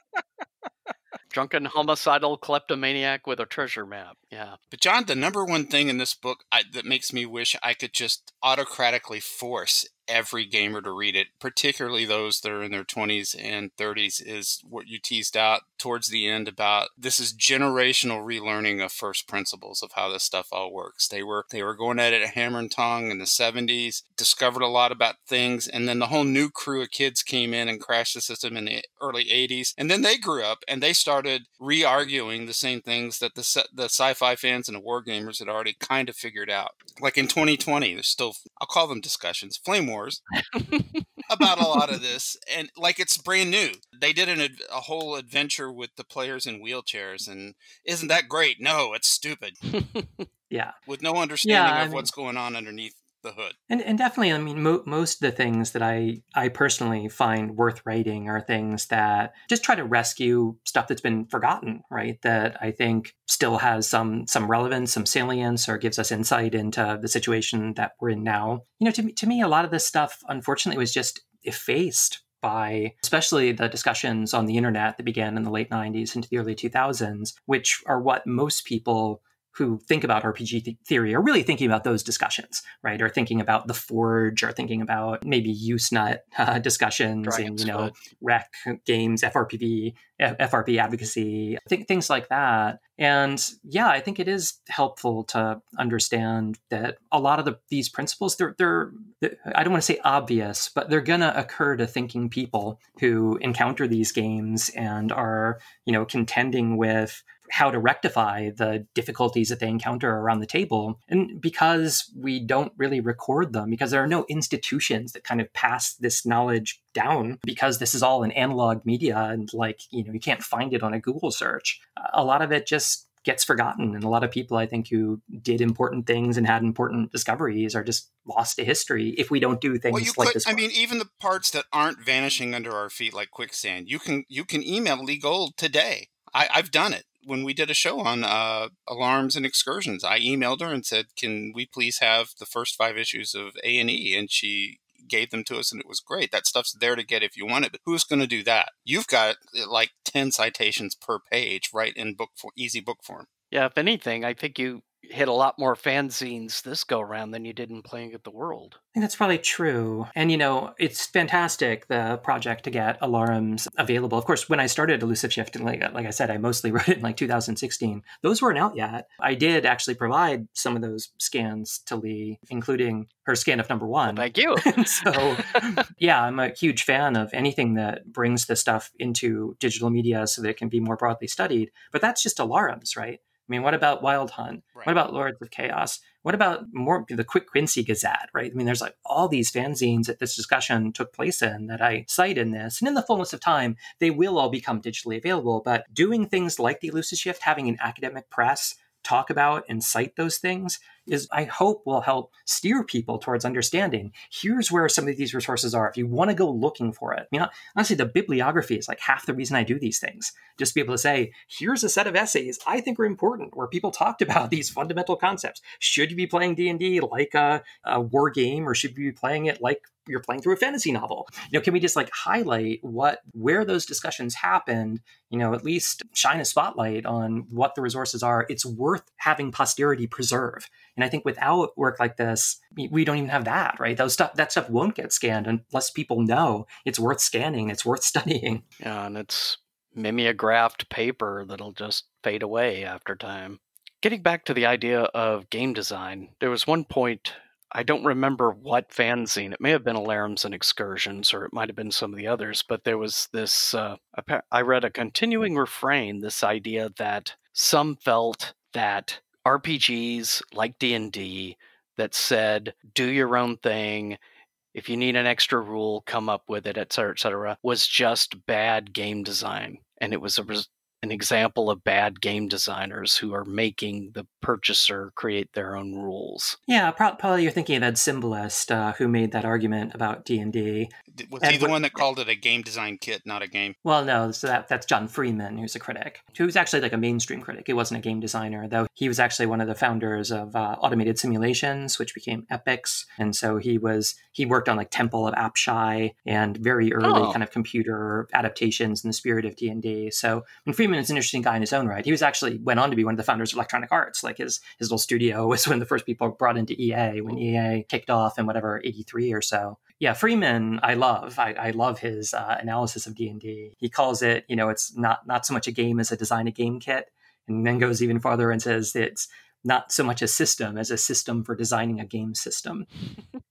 Speaker 5: Drunken homicidal kleptomaniac with a treasure map. Yeah.
Speaker 6: But Jon, the number one thing in this book I, that makes me wish I could just autocratically force every gamer to read it, particularly those that are in their 20s and 30s, is what you teased out towards the end about this is generational relearning of first principles of how this stuff all works. They were they were going at it hammer and tong in the 70s, discovered a lot about things, and then the whole new crew of kids came in and crashed the system in the early 80s, and then they grew up and they started re-arguing the same things that the the sci-fi fans and the war gamers had already kind of figured out. Like in 2020, there's still I'll call them discussions, flame wars about a lot of this, and like it's brand new. They did an, a whole adventure with the players in wheelchairs, and isn't that great? No, it's stupid
Speaker 2: yeah.
Speaker 6: with no understanding
Speaker 2: I
Speaker 6: of
Speaker 2: mean-
Speaker 6: what's going on underneath the hood.
Speaker 2: And, and definitely, I mean, mo- most of the things that I, I personally find worth writing are things that just try to rescue stuff that's been forgotten, right? That I think still has some some relevance, some salience, or gives us insight into the situation that we're in now. You know, to to me, a lot of this stuff, unfortunately, was just effaced by especially the discussions on the internet that began in the late 90s into the early 2000s, which are what most people who think about RPG th- theory are really thinking about those discussions, right? Or thinking about the Forge, or thinking about maybe Usenet uh, discussions
Speaker 5: Dragon's
Speaker 2: and you know
Speaker 5: Foot.
Speaker 2: rec games, FRPV, F- FRP advocacy, th- things like that. And yeah, I think it is helpful to understand that a lot of the, these principles, they're, they're, I don't want to say obvious, but they're going to occur to thinking people who encounter these games and are, you know, contending with how to rectify the difficulties that they encounter around the table. And because we don't really record them, because there are no institutions that kind of pass this knowledge down, because this is all in analog media and like, you know, you can't find it on a Google search, a lot of it just gets forgotten. And a lot of people, I think, who did important things and had important discoveries are just lost to history if we don't do things
Speaker 6: Well, you
Speaker 2: like
Speaker 6: could.
Speaker 2: this.
Speaker 6: I
Speaker 2: one.
Speaker 6: mean, even the parts that aren't vanishing under our feet like quicksand, you can you can email Lee Gold today. I, I've done it when we did a show on uh, alarms and excursions. I emailed her and said, "Can we please have the first five issues of A and E?" And she gave them to us, and it was great. That stuff's there to get if you want it. But who's going to do that? You've got uh, like ten citations per page, right in book for easy book form.
Speaker 5: Yeah, if anything, I think you hit a lot more fanzines this go around than you did in Playing at the World.
Speaker 2: I think that's probably true. And, you know, it's fantastic, the project to get alarms available. Of course, when I started Elusive Shift, and like, like I said, I mostly wrote it in like 2016, those weren't out yet. I did actually provide some of those scans to Lee, including her scan of number one.
Speaker 5: Thank you.
Speaker 2: So, yeah, I'm a huge fan of anything that brings the stuff into digital media so that it can be more broadly studied. But that's just alarms, right? I mean, what about Wild Hunt?
Speaker 6: Right.
Speaker 2: What about Lords of Chaos? What about more the Quick Quincy Gazette, right? I mean, there's like all these fanzines that this discussion took place in that I cite in this. And in the fullness of time, they will all become digitally available. But doing things like the Elusive Shift, having an academic press talk about and cite those things is I hope will help steer people towards understanding here's where some of these resources are if you want to go looking for it. I mean, honestly, the bibliography is like half the reason I do these things. Just be able to say, here's a set of essays I think are important where people talked about these fundamental concepts. Should you be playing D&D like a, a war game or should you be playing it like you're playing through a fantasy novel? You know, can we just like highlight what where those discussions happened, you know, at least shine a spotlight on what the resources are. It's worth having posterity preserve. And I think without work like this, we- don't even have that, right? Those stuff that stuff won't get scanned unless people know it's worth scanning, it's worth studying.
Speaker 5: Yeah, and it's mimeographed paper that'll just fade away after time. Getting back to the idea of game design, there was one point I don't remember what fanzine. It may have been Alarms and Excursions, or it might have been some of the others. But there was this. Uh, I read a continuing refrain. This idea that some felt that RPGs like D and D that said "do your own thing," if you need an extra rule, come up with it, et cetera, et cetera, was just bad game design. And it was a, res- an example of bad game designers who are making the purchaser create their own rules.
Speaker 2: Yeah, pro- probably you're thinking of Ed Simbalist, uh, who made that argument about D and D.
Speaker 6: Was he the one that called it a game design kit, not a game?
Speaker 2: Well, no, so that, that's Jon Freeman, who's a critic, who's actually like a mainstream critic. He wasn't a game designer, though. He was actually one of the founders of uh, Automated Simulations, which became Epyx, and so he was he worked on like Temple of Apshai and very early
Speaker 5: Oh.
Speaker 2: kind of computer adaptations in the spirit of D and D. So, and Freeman is an interesting guy in his own right. He was actually went on to be one of the founders of Electronic Arts. Like his his little studio was one of the first people brought into EA when EA kicked off in whatever eighty three or so yeah freeman i love. I, I love his uh, analysis of d&d he calls it you know it's not not so much a game as a design a game kit and then goes even farther and says it's not so much a system as a system for designing a game system.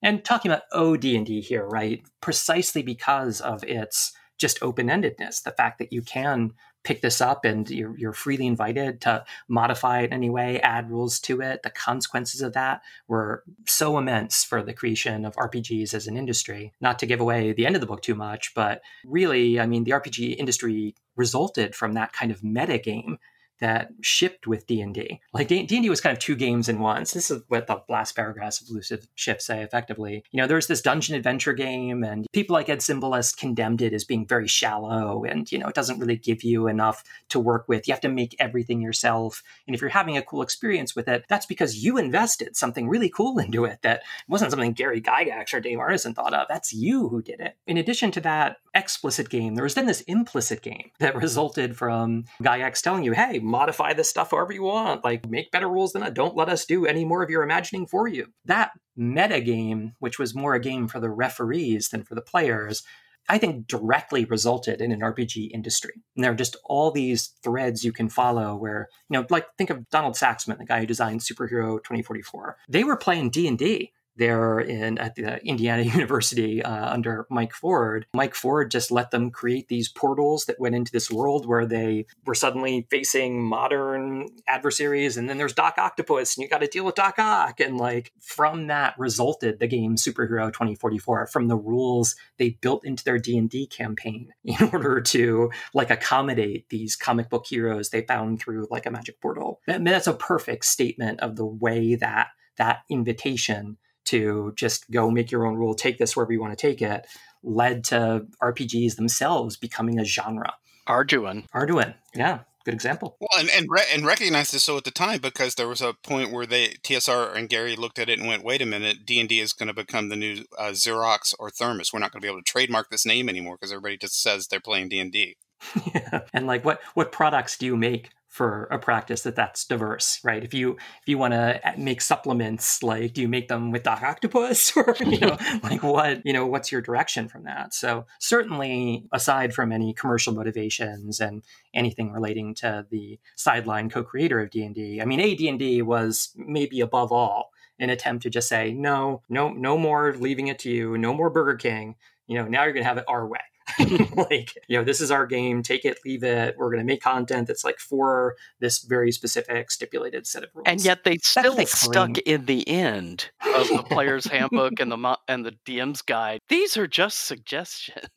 Speaker 2: And talking about OD&D here right? Precisely because of its just open-endedness the fact that you can pick this up and you're, you're freely invited to modify it anyway add rules to it the consequences of that were so immense for the creation of RPGs as an industry. Not to give away the end of the book too much, but really, I mean, the RPG industry resulted from that kind of meta game that shipped with D&D. Like D&D was kind of two games in one. So this is what the last paragraphs of Elusive Shift say effectively. You know, there was this dungeon adventure game and people like Ed Simbalist condemned it as being very shallow and, you know, it doesn't really give you enough to work with. You have to make everything yourself. And if you're having a cool experience with it, that's because you invested something really cool into it that wasn't something Gary Gygax or Dave Arneson thought of. That's you who did it. In addition to that, explicit game, there was then this implicit game that resulted from Gygax telling you, hey, modify this stuff however you want, like make better rules than that. Don't let us do any more of your imagining for you. That meta game, which was more a game for the referees than for the players, I think directly resulted in an RPG industry. And there are just all these threads you can follow where, you know, like think of Donald Saxman, the guy who designed Superhero 2044. They were playing D&D there in at the Indiana University uh, under Mike Ford. Mike Ford just let them create these portals that went into this world where they were suddenly facing modern adversaries, and then there's Doc Octopus, and you got to deal with Doc Ock, and like from that resulted the game Superhero 2044 from the rules they built into their D and D campaign in order to like accommodate these comic book heroes they found through like a magic portal. Mean, that's a perfect statement of the way that that invitation to just go make your own rule, take this wherever you want to take it, led to RPGs themselves becoming a genre.
Speaker 5: Arduin.
Speaker 2: Arduin, yeah, good example.
Speaker 6: Well, and and, re- and recognized this so at the time because there was a point where they TSR and Gary looked at it and went, "Wait a minute, D and D is going to become the new uh, Xerox or Thermos. We're not going to be able to trademark this name anymore because everybody just says they're playing D and D."
Speaker 2: Yeah. And like, what what products do you make for a practice that that's diverse, right? If you if you want to eh, make supplements, like do you make them with Doc Octopus, or you know, like what you know, what's your direction from that? So certainly, aside from any commercial motivations and anything relating to the sideline co-creator of D and D, I mean, AD and D was maybe above all an attempt to just say no, no, no more leaving it to you, no more Burger King. You know, now you're going to have it our way. like, you know, this is our game, take it, leave it. We're going to make content that's like for this very specific stipulated set of rules.
Speaker 5: And yet they still
Speaker 2: they
Speaker 5: stuck in the end of the player's handbook and the and the DM's guide. These are just suggestions.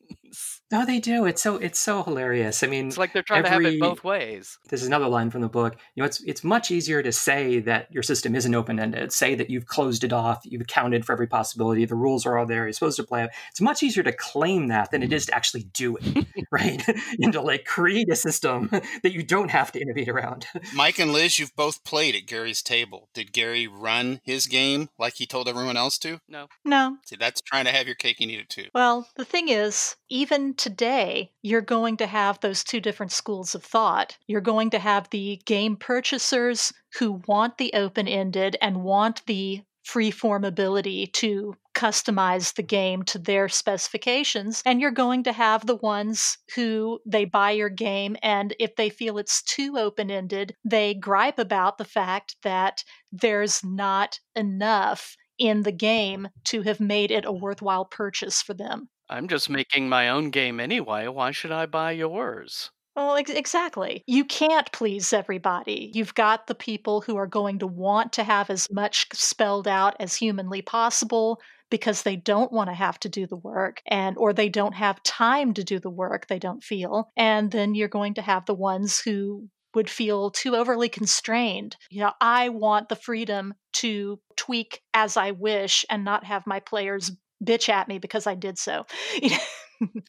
Speaker 2: No, they do. It's so it's so hilarious. I mean,
Speaker 5: It's like they're trying to have it both ways.
Speaker 2: This is another line from the book. You know, it's it's much easier to say that your system isn't open ended. Say that you've closed it off, you've accounted for every possibility, the rules are all there, you're supposed to play it. It's much easier to claim that than it is to actually do it, right? and to like create a system that you don't have to innovate around.
Speaker 6: Mike and Liz, you've both played at Gary's table. Did Gary run his game like he told everyone else to?
Speaker 5: No.
Speaker 4: No.
Speaker 6: See, that's trying to have your cake and eat it too.
Speaker 4: Well, the thing is, even today, you're going to have those two different schools of thought. You're going to have the game purchasers who want the open ended and want the free form ability to customize the game to their specifications. And you're going to have the ones who they buy your game, and if they feel it's too open ended, they gripe about the fact that there's not enough in the game to have made it a worthwhile purchase for them.
Speaker 5: I'm just making my own game anyway. Why should I buy yours?
Speaker 4: Well, ex- exactly. You can't please everybody. You've got the people who are going to want to have as much spelled out as humanly possible because they don't want to have to do the work and or they don't have time to do the work they don't feel. And then you're going to have the ones who would feel too overly constrained. You know, I want the freedom to tweak as I wish and not have my players bitch at me because I did so.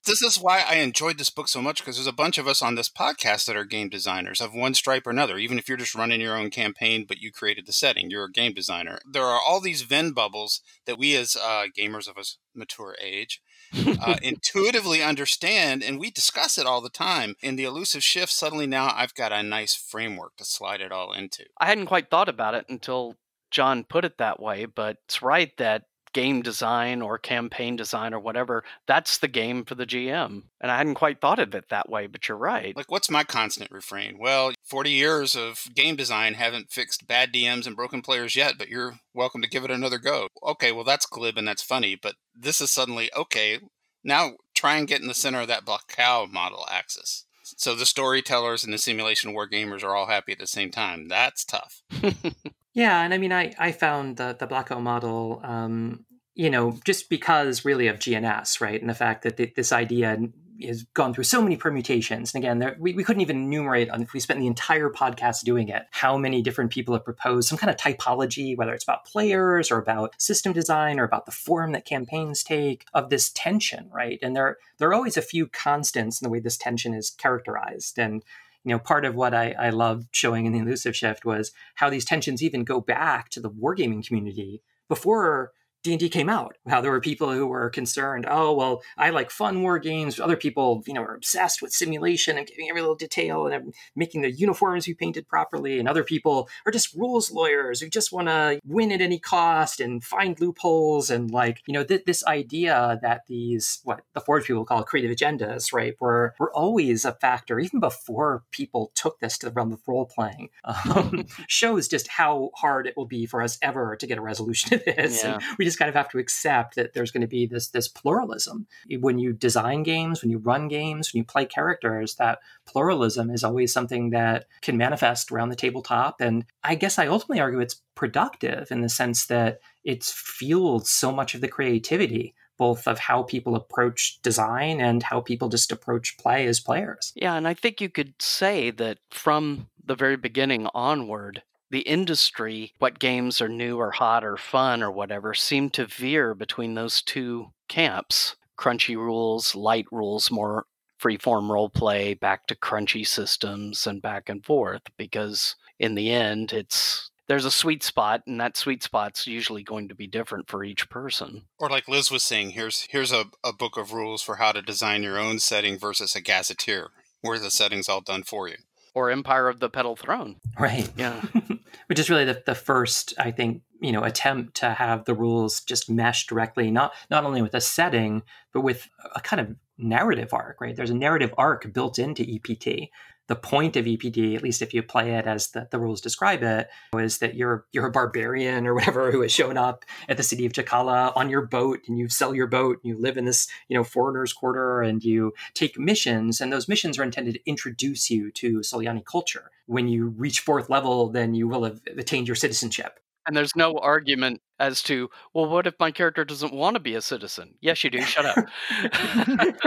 Speaker 6: This is why I enjoyed this book so much because there's a bunch of us on this podcast that are game designers of one stripe or another. Even if you're just running your own campaign, but you created the setting, you're a game designer. There are all these Venn bubbles that we, as uh, gamers of a mature age, uh, intuitively understand, and we discuss it all the time. In the elusive shift, suddenly now I've got a nice framework to slide it all into.
Speaker 5: I hadn't quite thought about it until Jon put it that way, but it's right that game design or campaign design or whatever, that's the game for the GM. And I hadn't quite thought of it that way, but you're right.
Speaker 6: Like, what's my constant refrain? Well, 40 years of game design haven't fixed bad DMs and broken players yet, but you're welcome to give it another go. Okay, well, that's glib and that's funny, but this is suddenly, okay, now try and get in the center of that Blacow model axis. So the storytellers and the simulation war gamers are all happy at the same time. That's tough.
Speaker 2: Yeah, and I mean, I I found the the Blacow model, um, you know, just because really of GNS, right, and the fact that th- this idea has gone through so many permutations. And again, there, we we couldn't even enumerate if we spent the entire podcast doing it, how many different people have proposed some kind of typology, whether it's about players or about system design or about the form that campaigns take of this tension, right? And there there are always a few constants in the way this tension is characterized, and you know, part of what I, I loved showing in the elusive shift was how these tensions even go back to the wargaming community before D&D came out. How there were people who were concerned, oh, well, I like fun war games. Other people, you know, are obsessed with simulation and giving every little detail and making the uniforms be painted properly. And other people are just rules lawyers who just want to win at any cost and find loopholes. And like, you know, th- this idea that these, what the Forge people call creative agendas, right, were, were always a factor, even before people took this to the realm of role playing, um, shows just how hard it will be for us ever to get a resolution to this.
Speaker 5: Yeah.
Speaker 2: And we just kind of have to accept that there's going to be this this pluralism when you design games, when you run games, when you play characters. That pluralism is always something that can manifest around the tabletop, and I guess I ultimately argue it's productive in the sense that it's fueled so much of the creativity both of how people approach design and how people just approach play as players.
Speaker 5: Yeah, and I think you could say that from the very beginning onward, the industry, what games are new or hot or fun or whatever, seem to veer between those two camps. Crunchy rules, light rules, more freeform role play, back to crunchy systems and back and forth because in the end it's there's a sweet spot and that sweet spot's usually going to be different for each person.
Speaker 6: Or like Liz was saying, here's here's a, a book of rules for how to design your own setting versus a gazetteer, where the setting's all done for you.
Speaker 5: Or Empire of the Petal Throne.
Speaker 2: Right.
Speaker 5: Yeah.
Speaker 2: Which is really the, the first, I think, you know, attempt to have the rules just mesh directly, not not only with a setting, but with a kind of narrative arc, right? There's a narrative arc built into EPT. The point of EPT, at least if you play it as the, the rules describe it, is that you're you're a barbarian or whatever who has shown up at the city of Jakalla on your boat and you sell your boat and you live in this, you know, foreigners quarter and you take missions and those missions are intended to introduce you to Tsolyani culture. When you reach fourth level, then you will have attained your citizenship.
Speaker 5: And there's no argument as to, well, what if my character doesn't want to be a citizen? Yes, you do. Shut up.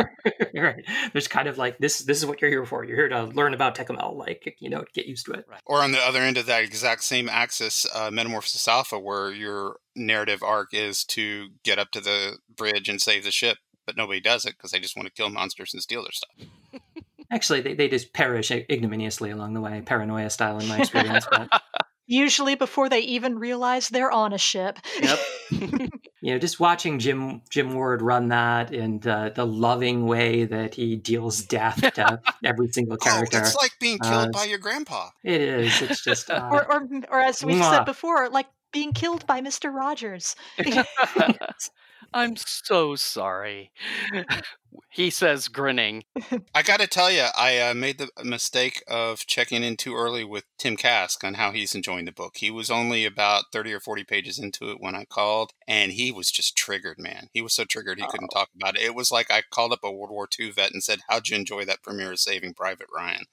Speaker 2: right. There's kind of like this. This is what you're here for. You're here to learn about Tekumel, like you know, get used to it.
Speaker 5: Right.
Speaker 6: Or on the other end of that exact same axis, uh, Metamorphosis Alpha, where your narrative arc is to get up to the bridge and save the ship, but nobody does it because they just want to kill monsters and steal their stuff.
Speaker 2: Actually, they, they just perish ignominiously along the way, paranoia style, in my experience. but
Speaker 4: Usually before they even realize they're on a ship.
Speaker 5: Yep.
Speaker 2: you know, just watching Jim Jim Ward run that and uh, the loving way that he deals death to every single character.
Speaker 6: Oh, it's like being killed
Speaker 2: Uh,
Speaker 6: by your grandpa.
Speaker 2: it is. It's just. Uh,
Speaker 4: or, or, or as we've
Speaker 2: Mwah.
Speaker 4: said before, like being killed by Mr. Rogers.
Speaker 5: I'm so sorry. He says, grinning.
Speaker 6: I got to tell you, I uh, made the mistake of checking in too early with Tim Kask on how he's enjoying the book. He was only about 30 or 40 pages into it when I called, and he was just triggered, man. He was so triggered he couldn't talk about it. It was like I called up a World War II vet and said, How'd you enjoy that premiere of Saving Private Ryan?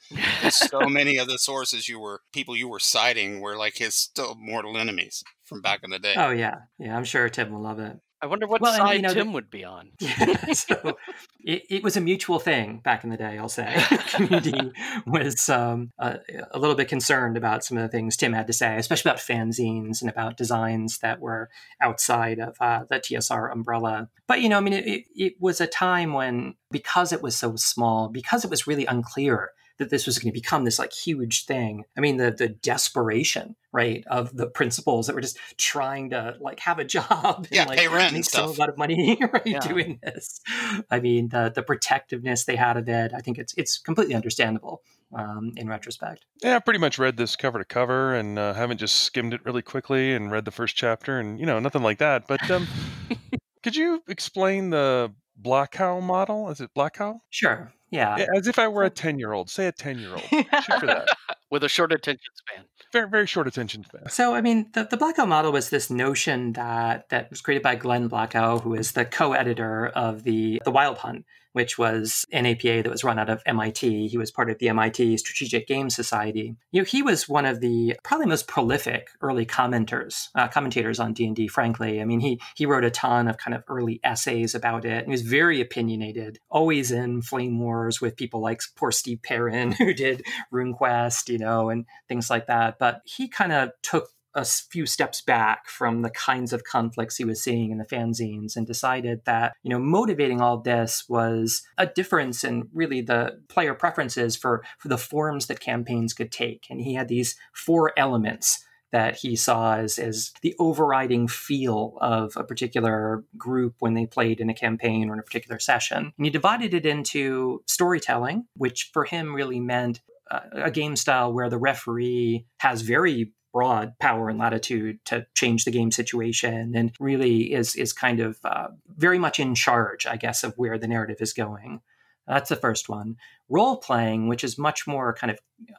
Speaker 6: And so many of the sources you were, people you were citing were like his still mortal enemies from back in the day.
Speaker 2: oh yeah, yeah. I'm sure Tim will love it.
Speaker 5: I wonder what
Speaker 2: Well, and,
Speaker 5: side
Speaker 2: you know, the-
Speaker 5: Tim would be on.
Speaker 2: Yeah, so it, it was a mutual thing back in the day. I'll say the community was um, a, a little bit concerned about some of the things Tim had to say, especially about fanzines and about designs that were outside of uh, the TSR umbrella. But you know, I mean, it, it, it was a time when because it was so small, because it was really unclear that this was going to become this like huge thing. I mean, the the desperation, right, of the principals that were just trying to like have a job,
Speaker 6: Yeah,
Speaker 2: and, like,
Speaker 6: pay rent and
Speaker 2: make some
Speaker 6: stuff.
Speaker 2: amount of money, right,
Speaker 5: Yeah.
Speaker 2: doing this. I mean, the the protectiveness they had of it, I think it's it's completely understandable um, in retrospect.
Speaker 3: Yeah, I pretty much read this cover to cover and uh, haven't just skimmed it really quickly and read the first chapter and you know nothing like that. But um, could you explain the Blacow model? Is it Blacow?
Speaker 2: Sure, yeah.
Speaker 3: As if I were a ten year old. Say a ten year old. Shoot for that.
Speaker 5: With a short attention span.
Speaker 3: Very very short attention span.
Speaker 2: So, I mean, the, the Blacow model was this notion that that was created by Glenn Blacow, who is the co-editor of the the Wild Hunt, which was an APA that was run out of MIT. He was part of the MIT Strategic Games Society. You know, he was one of the probably most prolific early commenters, uh, commentators on D and D. Frankly, I mean, he he wrote a ton of kind of early essays about it. He was very opinionated, always in flame wars with people like poor Steve Perrin, who did RuneQuest, you know, and things like that. But he kind of took a few steps back from the kinds of conflicts he was seeing in the fanzines and decided that you know motivating all this was a difference in really the player preferences for for the forms that campaigns could take and he had these four elements that he saw as, as the overriding feel of a particular group when they played in a campaign or in a particular session. And he divided it into storytelling, which for him really meant uh, a game style where the referee has very broad power and latitude to change the game situation and really is is kind of uh, very much in charge i guess of where the narrative is going. That's the first one role playing, which is much more kind of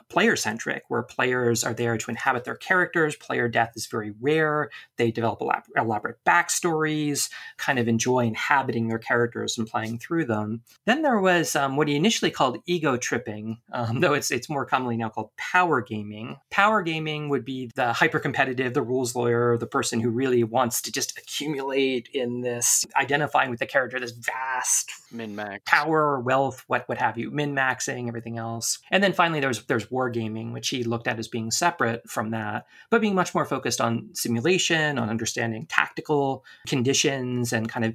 Speaker 2: player centric, where players are there to inhabit their characters. Player death is very rare. They develop elaborate backstories, kind of enjoy inhabiting their characters and playing through them. Then there was um, what he initially called ego tripping, um, though it's it's more commonly now called power gaming. Power gaming would be the hyper competitive, the rules lawyer, the person who really wants to just accumulate in this, identifying with the character, this vast
Speaker 5: min max
Speaker 2: power, wealth, what what have you, min maxing, everything else. And then finally, there's there's wargaming, which he looked at as being separate from that, but being much more focused on simulation, on understanding tactical conditions, and kind of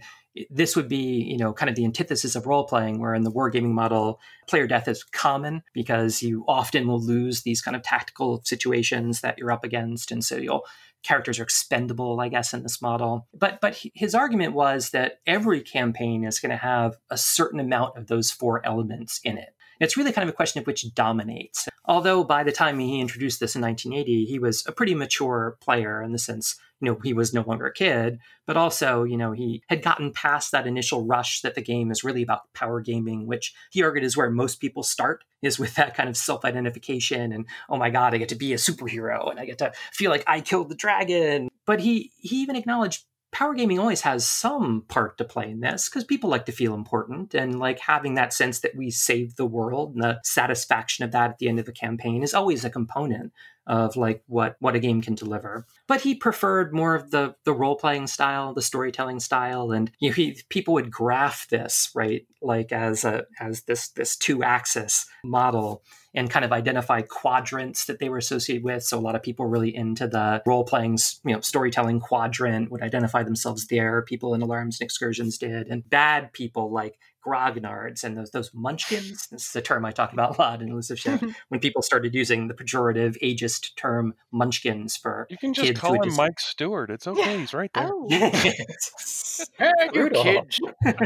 Speaker 2: this would be you know kind of the antithesis of role playing where in the wargaming model player death is common because you often will lose these kind of tactical situations that you're up against and so you'll characters are expendable i guess in this model but but his argument was that every campaign is going to have a certain amount of those four elements in it it's really kind of a question of which dominates. Although by the time he introduced this in 1980, he was a pretty mature player in the sense, you know, he was no longer a kid, but also, you know, he had gotten past that initial rush that the game is really about power gaming, which he argued is where most people start, is with that kind of self identification and, oh my God, I get to be a superhero and I get to feel like I killed the dragon. But he, he even acknowledged power gaming always has some part to play in this because people like to feel important and like having that sense that we saved the world and the satisfaction of that at the end of a campaign is always a component of like what what a game can deliver. But he preferred more of the the role playing style, the storytelling style, and you know, he, people would graph this right like as a as this this two axis model and kind of identify quadrants that they were associated with. So a lot of people really into the role playing, you know, storytelling quadrant would identify themselves there. People in Alarms and Excursions did, and bad people like grognards and those those munchkins. This is a term I talk about a lot in Elusive Shift. when people started using the pejorative ageist term munchkins for
Speaker 3: you can just call him just... Mike Stewart. It's okay. Yeah. He's right there. Oh.
Speaker 5: hey, you kids.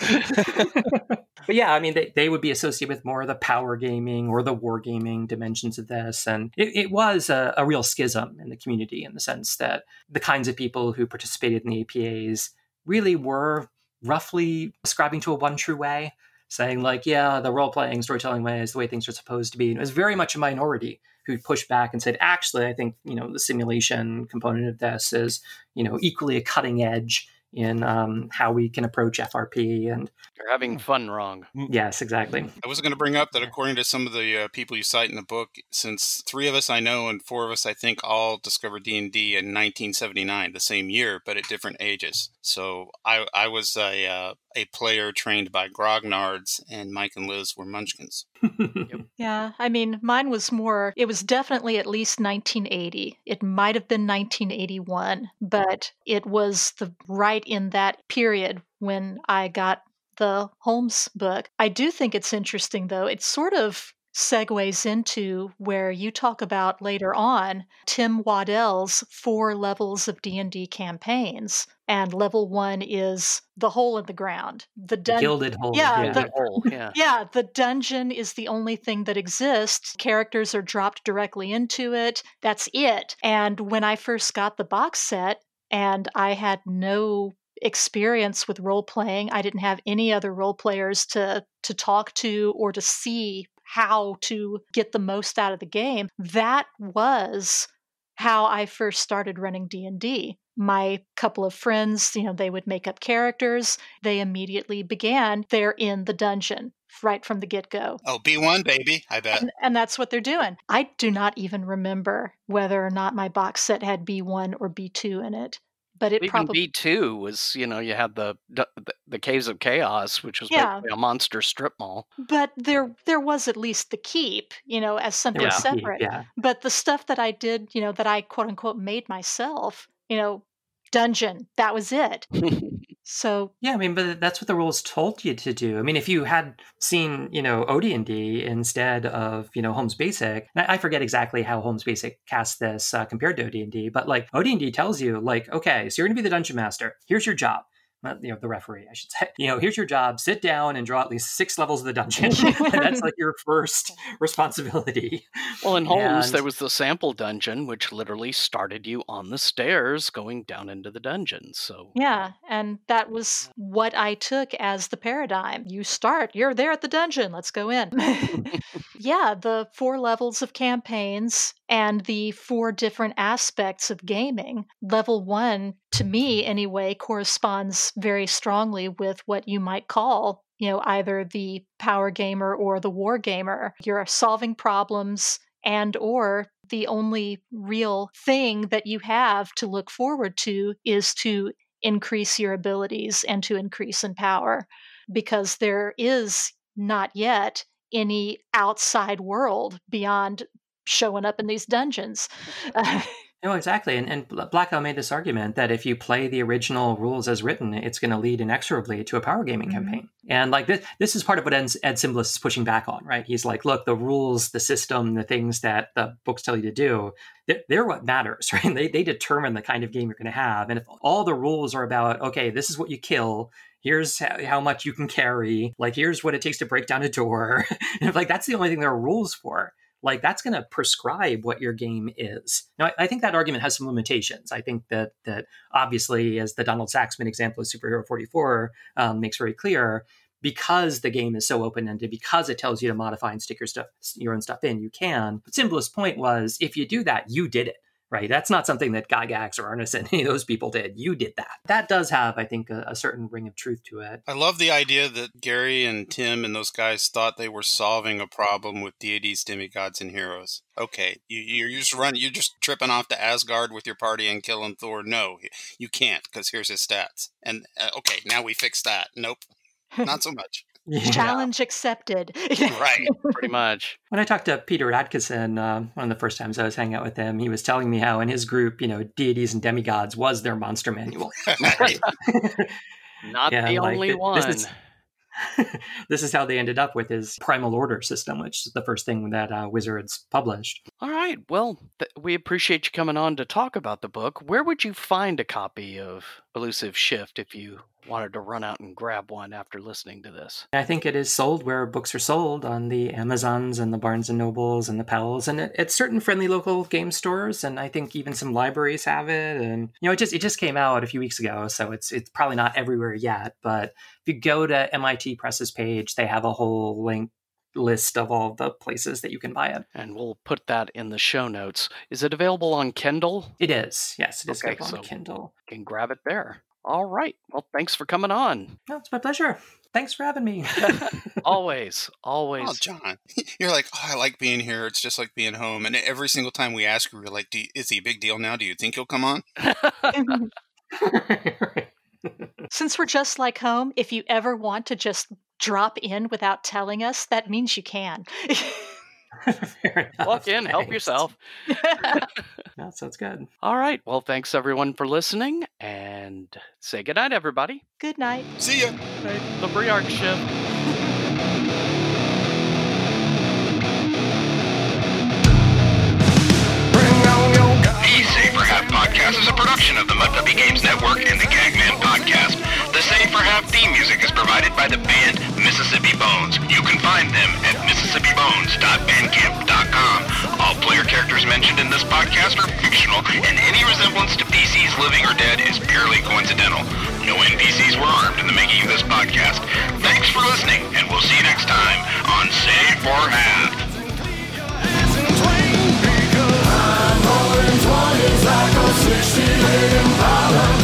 Speaker 2: but yeah, I mean, they, they would be associated with more of the power gaming or the war gaming dimensions of this. And it, it was a, a, real schism in the community in the sense that the kinds of people who participated in the APAs really were roughly ascribing to a one true way, saying, like, yeah, the role playing, storytelling way is the way things are supposed to be. And it was very much a minority who pushed back and said, actually, I think, you know, the simulation component of this is, you know, equally a cutting edge in um, how we can approach FRP and
Speaker 5: you're having fun wrong.
Speaker 2: Mm. Yes, exactly.
Speaker 6: I was going to bring up that according to some of the uh, people you cite in the book, since three of us I know and four of us I think all discovered D and D in 1979, the same year, but at different ages. So I I was a uh, a player trained by Grognards, and Mike and Liz were Munchkins.
Speaker 4: yep. Yeah, I mean, mine was more, it was definitely at least 1980. It might have been 1981, but it was the right in that period when I got the Holmes book. I do think it's interesting, though. It sort of segues into where you talk about later on Tim Waddell's four levels of D&D campaigns and level 1 is the hole in the ground
Speaker 2: the, dun- gilded hole
Speaker 4: yeah, yeah. The, hole yeah. yeah the dungeon is the only thing that exists characters are dropped directly into it that's it and when I first got the box set and I had no experience with role playing. I didn't have any other role players to to talk to or to see how to get the most out of the game. That was how I first started running D&D. My couple of friends, you know, they would make up characters. They immediately began they're in the dungeon right from the get-go.
Speaker 6: Oh, B1 baby, I bet.
Speaker 4: And, and, that's what they're doing. I do not even remember whether or not my box set had B1 or B2 in it but it
Speaker 5: even
Speaker 4: probably
Speaker 5: B two was you know you had the, the the caves of chaos, which was yeah. a monster strip mall.
Speaker 4: But there there was at least the keep, you know, as something yeah. separate.
Speaker 2: Yeah.
Speaker 4: But the stuff that I did, you know, that I quote unquote made myself, you know, dungeon, that was it. So
Speaker 2: Yeah, I mean, but that's what the rules told you to do. I mean, if you had seen, you know, OD&D instead of, you know, Holmes Basic, and I I forget exactly how Holmes Basic cast this uh, compared to OD&D, but like OD&D tells you, like, okay, so you're going to be the dungeon master. Here's your job. Not, you know, the referee, I should say. You know, here's your job. Sit down and draw at least six levels of the dungeon. and that's like your first responsibility.
Speaker 5: Well, in Holmes,
Speaker 2: And-
Speaker 5: there was the sample dungeon, which literally started you on the stairs going down into the dungeon. So
Speaker 4: Yeah, and that was what I took as the paradigm. You start, you're there at the dungeon, let's go in. yeah, the four levels of campaigns and the four different aspects of gaming. Level one, to me mm-hmm. anyway, corresponds very strongly with what you might call. You know, either the power gamer or the war gamer. You're solving problems and or the only real thing that you have to look forward to is to increase your abilities and to increase in power because there is not yet any outside world beyond showing up in these dungeons.
Speaker 2: No, exactly. And, and Blacow made this argument that if you play the original rules as written, it's going to lead inexorably to a power gaming
Speaker 4: Mhm.
Speaker 2: campaign. And like this, this is part of what Ed, Ed Simbalist is pushing back on, right? He's like, look, the rules, the system, the things that the books tell you to do, they're, they're what matters, right? They, they determine the kind of game you're going to have. And if all the rules are about, okay, this is what you kill, here's how, how much you can carry, like here's what it takes to break down a door, and if, like that's the only thing there are rules for like that's going to prescribe what your game is. Now, I, I think that argument has some limitations. I think that that obviously, as the Donald Saxman example of Superhero 44 um, makes very clear, because the game is so open ended, because it tells you to modify and stick your stuff, your own stuff in, you can. But Simbalist's point was, if you do that, you did it. Right, that's not something that Gygax or Arneson, any of those people did. You did that. That does have, I think, a, a certain ring of truth to it.
Speaker 6: I love the idea that Gary and Tim and those guys thought they were solving a problem with deities, demigods, and heroes. Okay, you, you're just running, you're just tripping off to Asgard with your party and killing Thor. No, you can't because here's his stats. And uh, okay, now we fixed that. Nope, not so much.
Speaker 2: Yeah.
Speaker 4: Challenge accepted.
Speaker 6: Right.
Speaker 5: pretty much.
Speaker 2: When I talked to Peter Adkison, uh, one of the first times I was hanging out with him, he was telling me how in his group, you know, deities and demigods was their monster manual.
Speaker 5: Not
Speaker 2: Yeah,
Speaker 5: the
Speaker 2: like,
Speaker 5: only
Speaker 2: th-
Speaker 5: one.
Speaker 2: this is- this is how they ended up with his primal order system, which is the first thing that uh, Wizards published.
Speaker 5: All right. Well, th- we appreciate you coming on to talk about the book. Where would you find a copy of Elusive Shift if you wanted to run out and grab one after listening to this?
Speaker 2: I think it is sold where books are sold on the Amazons and the Barnes and Nobles and the Pals, and at certain friendly local game stores. And I think even some libraries have it. And you know, it just it just came out a few weeks ago, so it's it's probably not everywhere yet. But if you go to MIT Press's page, they have a whole link list of all the places that you can buy it.
Speaker 5: And we'll put that in the show notes. Is it available on Kindle?
Speaker 2: It is, yes, it is
Speaker 5: Okay,
Speaker 2: available on Kindle.
Speaker 5: You can grab it there. All right. Well, thanks for coming on.
Speaker 2: No, it's my pleasure. Thanks for having me.
Speaker 5: always, always.
Speaker 6: Oh, Jon, you're like, oh, I like being here. It's just like being home. And every single time we ask you, we're like, you, is he a big deal now? Do you think he'll come on?
Speaker 4: Since we're just like home, if you ever want to just drop in without telling us, that means you can.
Speaker 5: Walk in, help yourself.
Speaker 2: That sounds good.
Speaker 5: All right. Well, thanks everyone for listening and say goodnight, everybody.
Speaker 4: Good night.
Speaker 6: See ya.
Speaker 5: The Briark Shift.
Speaker 9: The Save for Half podcast is a production of the Mud Puppy Games Network and the Gagman provided by the band Mississippi Bones. You can find them at mississippibones.bandcamp.com. All player characters mentioned in this podcast are fictional, and any resemblance to PCs living or dead is purely coincidental. No NPCs were armed in the making of this podcast. Thanks for listening, and we'll see you next time on Save for Half. I'm like a 68 Impala